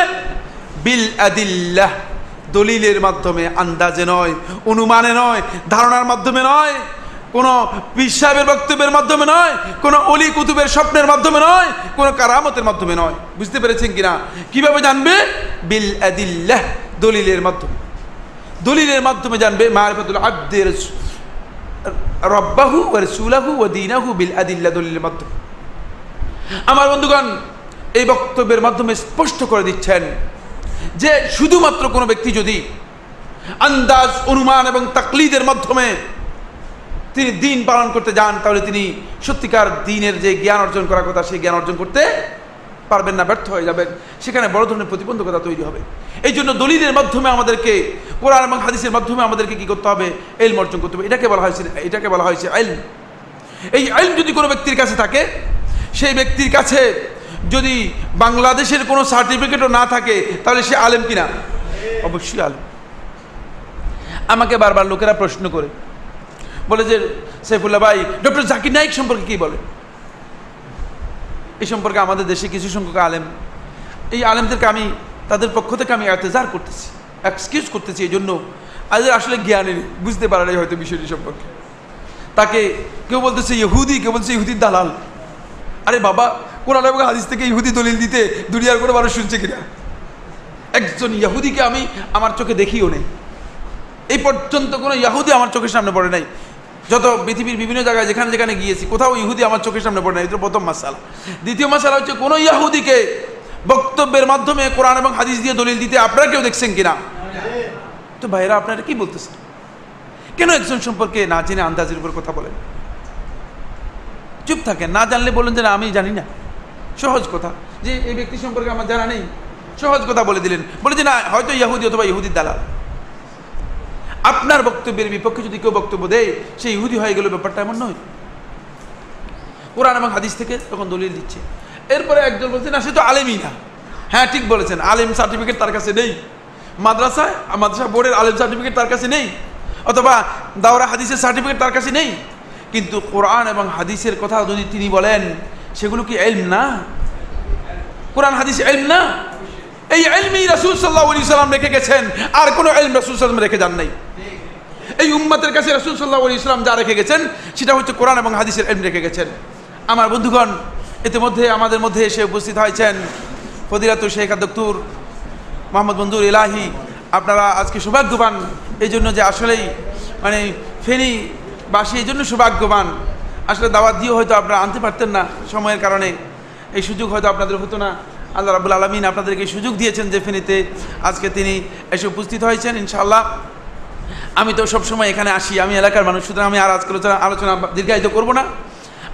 বিল আদিল্লাহ, দলিলের মাধ্যমে, আন্দাজে নয়, অনুমানে নয়, ধারণার মাধ্যমে নয়। কোনো পিসাবের বক্তব্যের মাধ্যমে নয়, কোনো অলি কুতুবের স্বপ্নের মাধ্যমে নয়, কোনো কারামতের মাধ্যমে নয়। বুঝতে পেরেছেন কিনা? কীভাবে জানবে? বিল আদিল্লাহ, দলিলের মাধ্যমে। দলিলের মাধ্যমে জানবে, মারিফাতুল আব্দের রব্বাহু ও রসুলাহু ও দিনাহু বিল আদিল্লা দলিলের মাধ্যমে। আমার বন্ধুগণ, এই বক্তব্যের মাধ্যমে স্পষ্ট করে দিচ্ছেন যে শুধুমাত্র কোনো ব্যক্তি যদি আন্দাজ, অনুমান এবং তাকলিদের মাধ্যমে তিনি দিন পালন করতে যান, তাহলে তিনি সত্যিকার দিনের যে জ্ঞান অর্জন করার কথা, সেই জ্ঞান অর্জন করতে পারবেন না, ব্যর্থ হয়ে যাবেন। সেখানে বড় ধরনের প্রতিবন্ধকতা তৈরি হবে। এই জন্য দলিলের মাধ্যমে আমাদেরকে, কোরআন এবং হাদিসের মাধ্যমে আমাদেরকে কি করতে হবে? এলম অর্জন করতে হবে। এটাকে বলা হয়েছে, এটাকে বলা হয়েছে আইলম এই আইলম যদি কোনো ব্যক্তির কাছে থাকে, সেই ব্যক্তির কাছে যদি বাংলাদেশের কোনো সার্টিফিকেটও না থাকে, তাহলে সে আলেম কিনা? অবশ্যই আলেম। আমাকে বারবার লোকেরা প্রশ্ন করে। বলে যে সাইফুল্লাহ ভাই, ডক্টর জাকির নাইক সম্পর্কে কি বলে? এই সম্পর্কে আমাদের দেশে কিছু সংখ্যক আলেম। এই আলেমদেরকে আমি, তাদের পক্ষ থেকে আমি এতেজার করতেছি এক্সকিউজ করতেছি এই জন্য আজ আসলে জ্ঞানের বুঝতে পারে নাই হয়তো বিষয়টি সম্পর্কে। তাকে কেউ বলতেছে ইহুদি, কেউ বলছে ইহুদির দালাল। আরে বাবা, কোরআন এবং হাদিস থেকে ইহুদি দলিল দিতে দুনিয়ার কোনো মানুষ শুনছে কিনা? একজন ইহুদিকে আমি আমার চোখে দেখিও নেই। এই পর্যন্ত কোনো ইহুদি আমার চোখের সামনে পড়ে নাই। যত পৃথিবীর বিভিন্ন জায়গায় যেখানে যেখানে গিয়েছি, কোথাও ইহুদি আমার চোখের সামনে পড়ে না এটা প্রথম মাসালা। দ্বিতীয় মাসালা হচ্ছে, কোনো ইয়াহুদিকে বক্তব্যের মাধ্যমে কোরআন এবং হাদিস দিয়ে দলিল দিতে আপনারা কেউ দেখছেন কিনা? তো ভাইরা আপনারা কি বলতেছেন? কেন একজন সম্পর্কে না জেনে আন্দাজের উপর কথা বলেন? চুপ থাকেন, না জানলে বলেন যে না, আমি জানি না। সহজ কথা, যে এই ব্যক্তি সম্পর্কে আমার জানা নেই, সহজ কথা বলে দিলেন। বলে যে না, হয়তো ইহুদি অথবা ইহুদির দালাল। আপনার বক্তব্যের বিপক্ষে যদি কেউ বক্তব্য দেয়, সে ইহুদি হয়ে গেল ব্যাপারটা এমন নয়। কোরআন এবং হাদিস থেকে তখন দলিল দিচ্ছে। এরপরে একজন বলছে, না, সে তো আলেমই না। হ্যাঁ ঠিক বলেছেন, আলেম সার্টিফিকেট তার কাছে নেই। মাদ্রাসায়, মাদ্রাসা বোর্ডের আলেম সার্টিফিকেট তার কাছে নেই। অথবা দাওরা হাদিসের সার্টিফিকেট তার কাছে নেই। কিন্তু কোরআন এবং হাদিসের কথা যদি তিনি বলেন, সেগুলো কি এলম না? কোরআন, হাদিস এলম না? এই এলমি রাসুল সাল্লাহ সাল্লাম রেখে গেছেন। আর কোনো এলম রাসুল সাল্লাম রেখে যান নাই। এই উম্মতের কাছে রাসুল সাল্লাহ ইসলাম যা রেখে গেছেন, সেটা হচ্ছে কোরআন এবং হাদিসের এম রেখে গেছেন। আমার বন্ধুগণ, ইতিমধ্যে আমাদের মধ্যে এসে উপস্থিত হয়েছেন ফদিরাতুল শেখ দক্তুর মোহাম্মদ বন্ধুর এলাহি আপনারা আজকে সৌভাগ্যবান। এই জন্য যে আসলেই মানে ফেনি বাসী এই জন্য সৌভাগ্যবান। আসলে দাওয়াত দিয়েও হয়তো আপনারা আনতে পারতেন না সময়ের কারণে। এই সুযোগ হয়তো আপনাদের হতো না। আল্লাহ রাবুল আলমিন আপনাদেরকে সুযোগ দিয়েছেন যে ফেনীতে আজকে তিনি এসে উপস্থিত হয়েছেন, ইনশাআল্লাহ। আমি তো সবসময় এখানে আসি, আমি এলাকার মানুষ, সুতরাং আমি আর আজকে আলোচনা দীর্ঘায়িত করব না।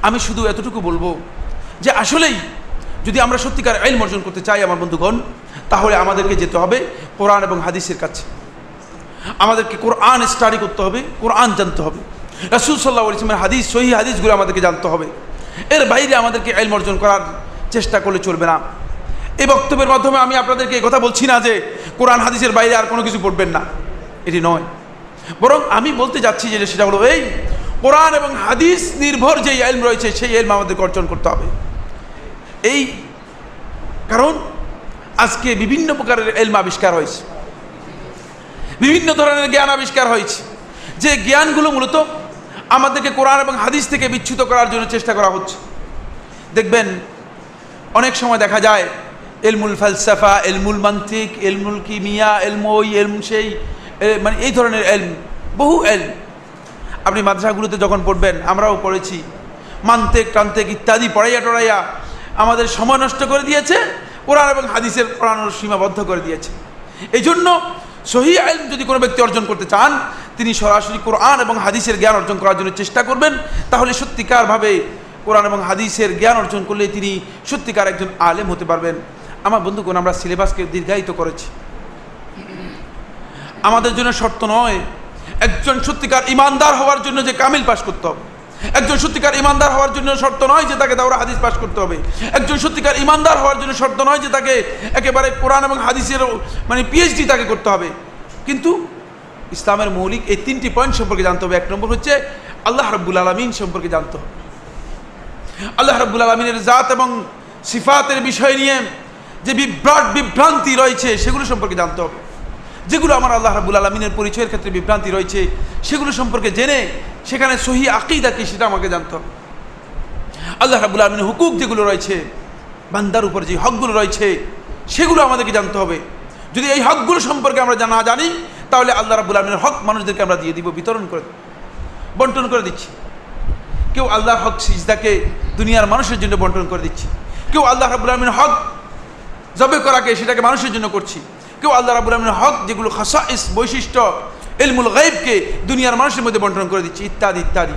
আমি শুধু এতটুকু বলব যে আসলেই যদি আমরা সত্যিকার আইন অর্জন করতে চাই আমার বন্ধুগণ, তাহলে আমাদেরকে যেতে হবে কোরআন এবং হাদিসের কাছে। আমাদেরকে কোরআন স্টাডি করতে হবে, কোরআন জানতে হবে। রাসুল সাল্লাহ ইসলামের হাদিস সহি হাদিসগুলো আমাদেরকে জানতে হবে। এর বাইরে আমাদেরকে আইন অর্জন করার চেষ্টা করলে চলবে না। এই বক্তব্যের মাধ্যমে আমি আপনাদেরকে কথা বলছি না যে কোরআন, হাদিসের বাইরে আর কোনো কিছু পড়বেন না। এটি নয়। বরং আমি বলতে যাচ্ছি যে সেটা হলো এই কোরআন এবং হাদিস নির্ভর যে এলম রয়েছে, সেই এলম আমাদেরকে অর্জন করতে হবে। এই কারণ আজকে বিভিন্ন প্রকারের এলম আবিষ্কার হয়েছে। বিভিন্ন ধরনের জ্ঞান আবিষ্কার হয়েছে। যে জ্ঞানগুলো মূলত আমাদেরকে কোরআন এবং হাদিস থেকে বিচ্ছুত করার জন্য চেষ্টা করা হচ্ছে। দেখবেন অনেক সময় দেখা যায়, এলমুল ফালসাফা, এলমুল মান্তিক, এলমুল কিমিয়া, এলমই এলম সেই মানে এই ধরনের এলম, বহু এলম। আপনি মাদ্রাসাগুলোতে যখন পড়বেন, আমরাও পড়েছি। মান্তেক টান্তেক ইত্যাদি পড়াইয়া টড়াইয়া আমাদের সময় নষ্ট করে দিয়েছে, কোরআন এবং হাদিসের পড়ানোর সীমাবদ্ধ করে দিয়েছে। এই জন্য সহি আইন যদি কোনো ব্যক্তি অর্জন করতে চান, তিনি সরাসরি কোরআন এবং হাদিসের জ্ঞান অর্জন করার জন্য চেষ্টা করবেন। তাহলে সত্যিকারভাবে কোরআন এবং হাদিসের জ্ঞান অর্জন করলে তিনি সত্যিকার একজন আলেম হতে পারবেন। আমার বন্ধুগণ, আমরা সিলেবাসকে দীর্ঘায়িত করেছি। আমাদের জন্য শর্ত নয়। একজন সত্যিকার ইমানদার হওয়ার জন্য যে কামিল পাশ করতে হবে। একজন সত্যিকার ইমানদার হওয়ার জন্য শর্ত নয় যে তাকে দাওরা হাদিস পাশ করতে হবে। একজন সত্যিকার ইমানদার হওয়ার জন্য শর্ত নয় যে তাকে একেবারে কোরআন এবং হাদিসের মানে পিএইচডি তাকে করতে হবে। কিন্তু ইসলামের মৌলিক এই তিনটি পয়েন্ট সম্পর্কে জানতে হবে। এক নম্বর হচ্ছে আল্লাহ রব্বুল আলমিন সম্পর্কে জানতে হবে। আল্লাহ রব্বুল আলমিনের জাত এবং সিফাতের বিষয় নিয়ে যে বিভ্রাট বিভ্রান্তি রয়েছে, সেগুলো সম্পর্কে জানতে হবে। যেগুলো আমার আল্লাহ রাবুল আলমিনের পরিচয়ের ক্ষেত্রে বিভ্রান্তি রয়েছে, সেগুলো সম্পর্কে জেনে সেখানে সহি আকিদা কি সেটা আমাকে জানতে হবে। আল্লাহ রাবুল আলমিনের হুকুক যেগুলো রয়েছে, বান্দার উপর যে হকগুলো রয়েছে, সেগুলো আমাদেরকে জানতে হবে। যদি এই হকগুলো সম্পর্কে আমরা না জানি, তাহলে আল্লাহ রাবুল আলমিনের হক মানুষদেরকে আমরা দিয়ে দিব, বিতরণ করে বন্টন করে দিচ্ছি। কেউ আল্লাহর হক সিজদাকে দুনিয়ার মানুষের জন্য বন্টন করে দিচ্ছি। কেউ আল্লাহ রাবুল আলমিনের হক জবে করাকে সেটাকে মানুষের জন্য করছি। কেউ আল্লাহ রাবুল আলমিনের হক, যেগুলো খাসা ইস বৈশিষ্ট্য এলমুল গাইবকে দুনিয়ার মানুষের মধ্যে বন্টন করে দিচ্ছি, ইত্যাদি ইত্যাদি।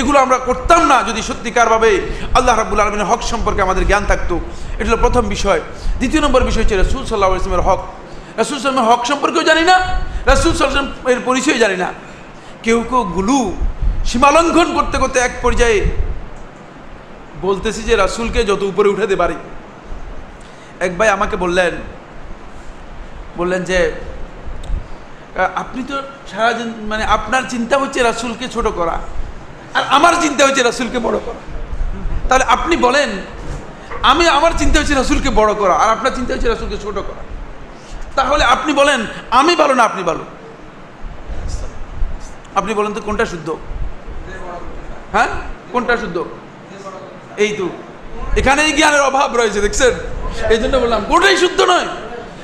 এগুলো আমরা করতাম না যদি সত্যিকারভাবে আল্লাহ রাবুল আলমিনের হক সম্পর্কে আমাদের জ্ঞান থাকতো। এটা হলো প্রথম বিষয়। দ্বিতীয় নম্বর বিষয় হচ্ছে রসুল সাল্লাহ ইসলামের হক। রসুল সাল্লামের হক সম্পর্কেও জানি না, রসুল সাল্লাম এর পরিচয় জানি না। কেউ কেউ গুলু, সীমালঙ্ঘন করতে করতে এক পর্যায়ে বলতেছি যে রাসুলকে যত উপরে উঠাতে পারি। এক ভাই আমাকে বললেন বললেন যে আপনি তো সারাদিন মানে আপনার চিন্তা হচ্ছে রাসুলকে ছোট করা, আর আমার চিন্তা হচ্ছে রাসুলকে বড় করা। তাহলে আপনি বলেন, আমি আমার চিন্তা হচ্ছে রাসুলকে বড় করা, আর আপনার চিন্তা হচ্ছে রাসুলকে ছোট করা। তাহলে আপনি বলেন, আমি ভালো না আপনি ভালো? আপনি বলেন তো কোনটা শুদ্ধ? হ্যাঁ? কোনটা শুদ্ধ? এই তো। এখানে এই জ্ঞানের অভাব রয়েছে, দেখছেন? এই জন্য বললাম, কোনটাই শুদ্ধ নয়।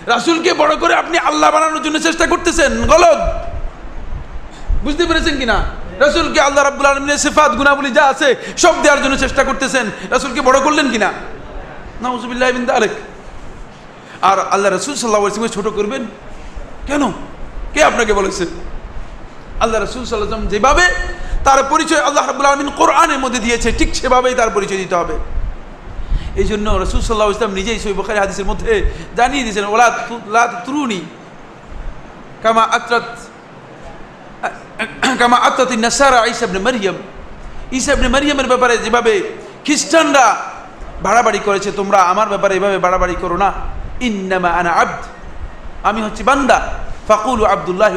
রাসুলকে বড় করে আপনি আল্লাহ বানানোর জন্য চেষ্টা করতেছেন গলত বুঝতে পেরেছেন কিনা? রাসুলকে আল্লাহ রাবুল আলমিনের সিফাত গুণাবলী যা আছে, সব দেওয়ার জন্য চেষ্টা করতেছেন। রাসুলকে বড় করলেন কিনা? নাউজুবিল্লাহ বিন আলেক আর আল্লাহ রসুল সাল্লাহ ইসলামকে ছোট করবেন? কেন? কে আপনাকে বলেছে? আল্লাহ রসুল সাল্লাম যেভাবে তার পরিচয় আল্লাহ রাবুল আলমিন কোরআনের মধ্যে দিয়েছে, ঠিক সেভাবেই তার পরিচয় দিতে হবে। এই জন্য রসুল সাল্লাহ ইসলাম নিজেই সই বখারি হাদিসের মধ্যে জানিয়ে দিয়েছেন, ওলা লা তুরুনি কামা আত্রাত কামা আত্রাত নাসারা ইসাবনে মারিয়াম ইসাবনে মারিয়ামের ব্যাপারে যেভাবে খ্রিস্টানরা বাড়াবাড়ি করেছে, তোমরা আমার ব্যাপারে এভাবে বাড়াবাড়ি করো না। ইন্নামা আনা আব্দ, আমি হচ্ছি বান্দা। ফাকুল আবদুল্লাহ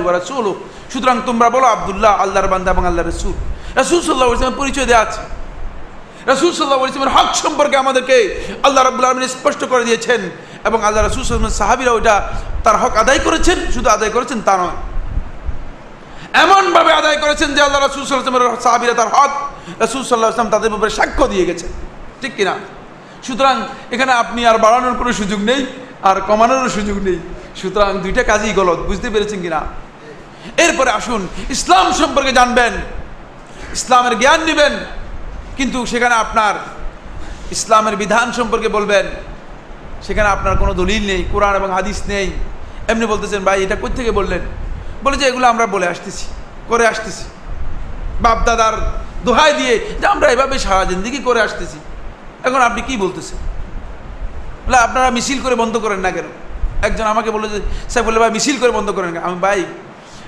সুতরাং তোমরা বলো আবদুল্লাহ আল্লাহর বান্দা এবং আল্লাহ রসুল। রাসুল সাল্লাহ ইসলামের পরিচয় দেওয়া আছে। রাসুল সাল্লাহ হক সম্পর্কে আমাদেরকে আল্লাহ রাবুল আলমিন স্পষ্ট করে দিয়েছেন এবং আল্লাহ রসুল সাল্লামের সাহাবিরা ওইটা তার হক আদায় করেছেন, শুধু আদায় করেছেন তা নয়। এমনভাবে আদায় করেছেন যে আল্লাহ রসুল সাল্লামের সাহাবিরা তার হক রসুল সাল্লাহ ইসলাম তাদের ব্যাপারে সাক্ষ্য দিয়ে গেছেন। ঠিক কিনা? সুতরাং এখানে আপনি আর বাড়ানোর কোনো সুযোগ নেই, আর কমানোরও সুযোগ নেই। সুতরাং দুইটা কাজই গলত, বুঝতে পেরেছেন কিনা? এরপরে আসুন, ইসলাম সম্পর্কে জানবেন। ইসলামের জ্ঞান নেবেন। কিন্তু সেখানে আপনার ইসলামের বিধান সম্পর্কে বলবেন, সেখানে আপনার কোনো দলিল নেই, কোরআন এবং হাদিস নেই। এমনি বলতেছেন, ভাই, এটা কোথেকে বললেন? বলে যে, এগুলো আমরা বলে আসতেছি, করে আসতেছি। বাপ দাদার দোহাই দিয়ে যে, আমরা এভাবে সারা জিন্দিগি করে আসতেছি। এখন আপনি কি বলতেছেন? বলে, আপনারা মিছিল করে বন্ধ করেন না কেন? একজন আমাকে বলল যে, স্যার, বলে, ভাই, মিছিল করে বন্ধ করেন আমি, ভাই,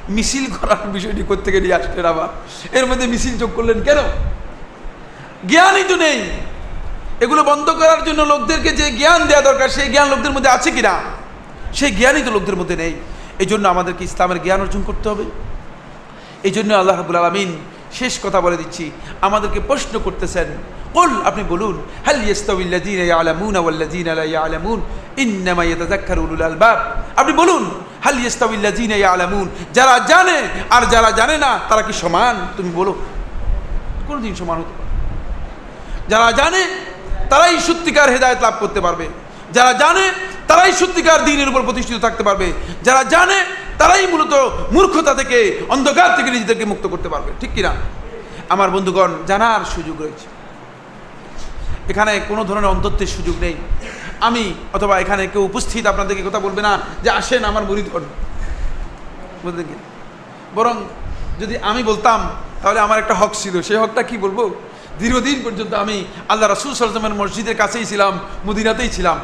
মিছিল করার বিষয়টি কোথেকে নিয়ে আসলেন আবার? এর মধ্যে মিছিল যোগ করলেন কেন? জ্ঞানই তো নেই। এগুলো বন্ধ করার জন্য লোকদেরকে যে জ্ঞান দেওয়া দরকার, সেই জ্ঞান লোকদের মধ্যে আছে কি না সেই জ্ঞানই তো লোকদের মধ্যে নেই। এই জন্য আমাদেরকে ইসলামের জ্ঞান অর্জন করতে হবে। এই জন্য আল্লাহ রাবুল আলমিন শেষ কথা বলে দিচ্ছি। আমাদেরকে প্রশ্ন করতেছেন, কল, আপনি বলুন আলা আলামুন আপনি বলুন, হাল আলামুন যারা জানে আর যারা জানে না, তারা কি সমান? তুমি বলো। কোনদিন সমান হতে যারা জানে, তারাই সত্যিকার হেদায়েত লাভ করতে পারবে। যারা জানে, তারাই সত্যিকার দিনের উপর প্রতিষ্ঠিত থাকতে পারবে। যারা জানে, তারাই মূলত মূর্খতা থেকে, অন্ধকার থেকে নিজেদেরকে মুক্ত করতে পারবে। ঠিক কিনা? আমার বন্ধুগণ, জানার সুযোগ রয়েছে। এখানে কোনো ধরনের অন্তত্বের সুযোগ নেই। আমি অথবা এখানে কেউ উপস্থিত আপনাদেরকে কথা বলবে না যে, আসেন আমার হন বুঝলেন বরং যদি আমি বলতাম, তাহলে আমার একটা হক ছিল। সেই হকটা কি বলব? দীর্ঘদিন পর্যন্ত আমি আল্লাহ রাসুল সরজমের মসজিদের কাছেই ছিলাম, মদিনাতেই ছিলাম।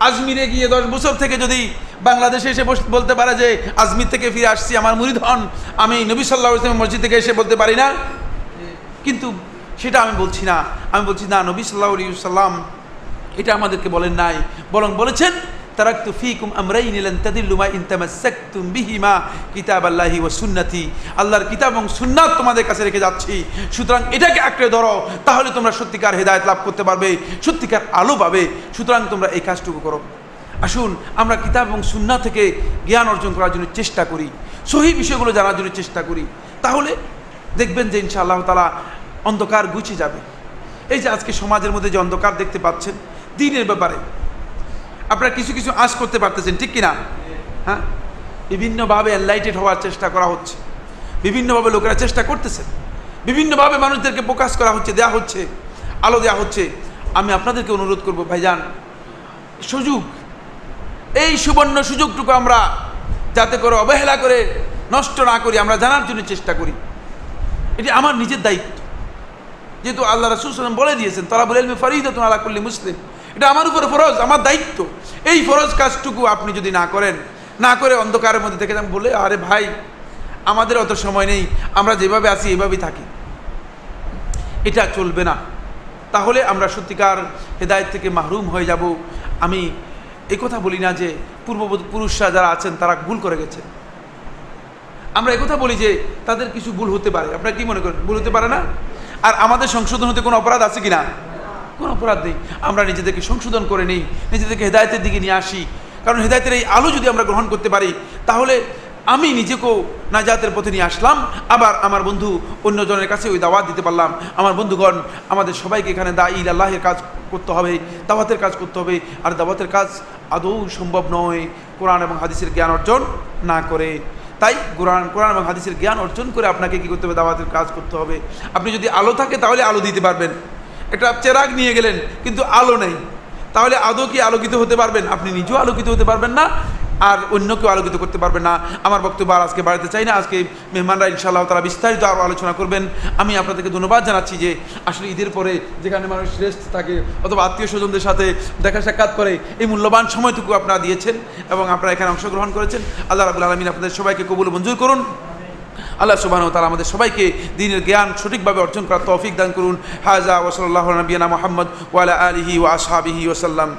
আজমিরে গিয়ে দশ বছর থেকে যদি বাংলাদেশে এসে বলতে পারে যে আজমির থেকে ফিরে আসছি, আমার মুরিদ হন, আমি নবী সাল্লাহ ইসলামের মসজিদ থেকে এসে বলতে পারি না। কিন্তু সেটা আমি বলছি না। আমি বলছি, না, নবী সাল্লাহ সাল্লাম এটা আমাদেরকে বলেন নাই। বরং বলেছেন তারাক্তু ফিকুম আমরাইন লান তাদিল্লু মা ইন তামাসসাকতুম বিহিমা কিতাবাল্লাহি ওয়া সুন্নতি। আল্লাহর কিতাব এবং সুন্নাত তোমাদের কাছে রেখে যাচ্ছি। সুতরাং এটাকে আঁকড়ে ধরো, তাহলে তোমরা সত্যিকার হেদায়েত লাভ করতে পারবে, সত্যিকার আলো পাবে। সুতরাং তোমরা এই কাজটুকু করো। আসুন, আমরা কিতাব এবং সুন্না থেকে জ্ঞান অর্জন করার জন্য চেষ্টা করি। সহি বিষয়গুলো জানার জন্য চেষ্টা করি। তাহলে দেখবেন যে ইনশাআল্লাহ তালা অন্ধকার গুছিয়ে যাবে। এই যে আজকে সমাজের মধ্যে যে অন্ধকার দেখতে পাচ্ছেন, দিনের ব্যাপারে আপনারা কিছু কিছু আশ করতে পারতেছেন, ঠিক কিনা? হ্যাঁ? বিভিন্নভাবে এনলাইটেড হওয়ার চেষ্টা করা হচ্ছে। বিভিন্নভাবে লোকেরা চেষ্টা করতেছেন বিভিন্নভাবে মানুষদেরকে প্রকাশ করা হচ্ছে, দেয়া হচ্ছে, আলো দেওয়া হচ্ছে। আমি আপনাদেরকে অনুরোধ করব, ভাইজান, সুযোগ, এই সুবর্ণ সুযোগটুকু আমরা যাতে করে অবহেলা করে নষ্ট না করি, আমরা জানার জন্য চেষ্টা করি। এটি আমার নিজের দায়িত্ব। যেহেতু আল্লাহ রাসুল সাল্লাম বলে দিয়েছেন তারা বলে ফরিদ আলা করলে মুসলিম। এটা আমার উপরে ফরজ, আমার দায়িত্ব। এই ফরজ কাজটুকু আপনি যদি না করেন, না করে অন্ধকারের মধ্যে থেকে বলে আরে ভাই, আমাদের অত সময় নেই, আমরা যেভাবে আছি এভাবেই থাকি। এটা চলবে না। তাহলে আমরা সত্যিকার হেদায়ত থেকে মাহরুম হয়ে যাব। আমি এই কথা বলি না যে পূর্ব পুরুষরা যারা আছেন, তারা ভুল করে গেছে। আমরা একথা বলি যে তাদের কিছু ভুল হতে পারে। আপনারা কি মনে করেন? ভুল হতে পারে না? আর আমাদের সংশোধন হতে কোনো অপরাধ আছে কি না কোনো অপরাধ নেই। আমরা নিজেদেরকে সংশোধন করে নিই, নিজেদেরকে হেদায়তের দিকে নিয়ে আসি। কারণ হেদায়তের এই আলো যদি আমরা গ্রহণ করতে পারি, তাহলে আমি নিজেকেও নাজাতের পথে নিয়ে আসলাম। আবার আমার বন্ধু অন্যজনের কাছে ওই দাওয়াত দিতে পারলাম। আমার বন্ধুগণ, আমাদের সবাইকে এখানে দা ইল আল্লাহের কাজ করতে হবে, দাওয়াতের কাজ করতে হবে। আর দাওয়াতের কাজ আদৌ সম্ভব নয়, কোরআন এবং হাদিসের জ্ঞান অর্জন না করে। তাই কোরআন কোরআন এবং হাদিসের জ্ঞান অর্জন করে আপনাকে কী করতে হবে? দাওয়াতের কাজ করতে হবে। আপনি যদি আলো থাকে, তাহলে আলো দিতে পারবেন। একটা চেরাগ নিয়ে গেলেন, কিন্তু আলো নেই। তাহলে আদৌ কি আলোকিত হতে পারবেন? আপনি নিজেও আলোকিত হতে পারবেন না, আর অন্য কেউ আলোকিত করতে পারবে না। আমার বক্তব্য আর আজকে বাড়াতে চাই না। আজকে মেহমানরা ইনশাআল্লাহ তারা বিস্তারিত আরও আলোচনা করবেন। আমি আপনাদেরকে ধন্যবাদ জানাচ্ছি যে আসলে ঈদের পরে যেখানে মানুষ রেস্ট থাকে, অথবা আত্মীয় স্বজনদের সাথে দেখা সাক্ষাৎ করে, এই মূল্যবান সময়টুকু আপনারা দিয়েছেন এবং আপনারা এখানে অংশগ্রহণ করেছেন। আল্লাহ রাবুল আলমিন আপনাদের সবাইকে কবুল মঞ্জুর করুন। আল্লাহ সুবাহ তালা আমাদের সবাইকে দিনের জ্ঞান সঠিকভাবে অর্জন করার তৌফিক দান করুন। হাজা ওসল্লাহ নবীনা মোহাম্মদ ওয়ালা আলহি ও আসহাবিহি ওসাল্লাম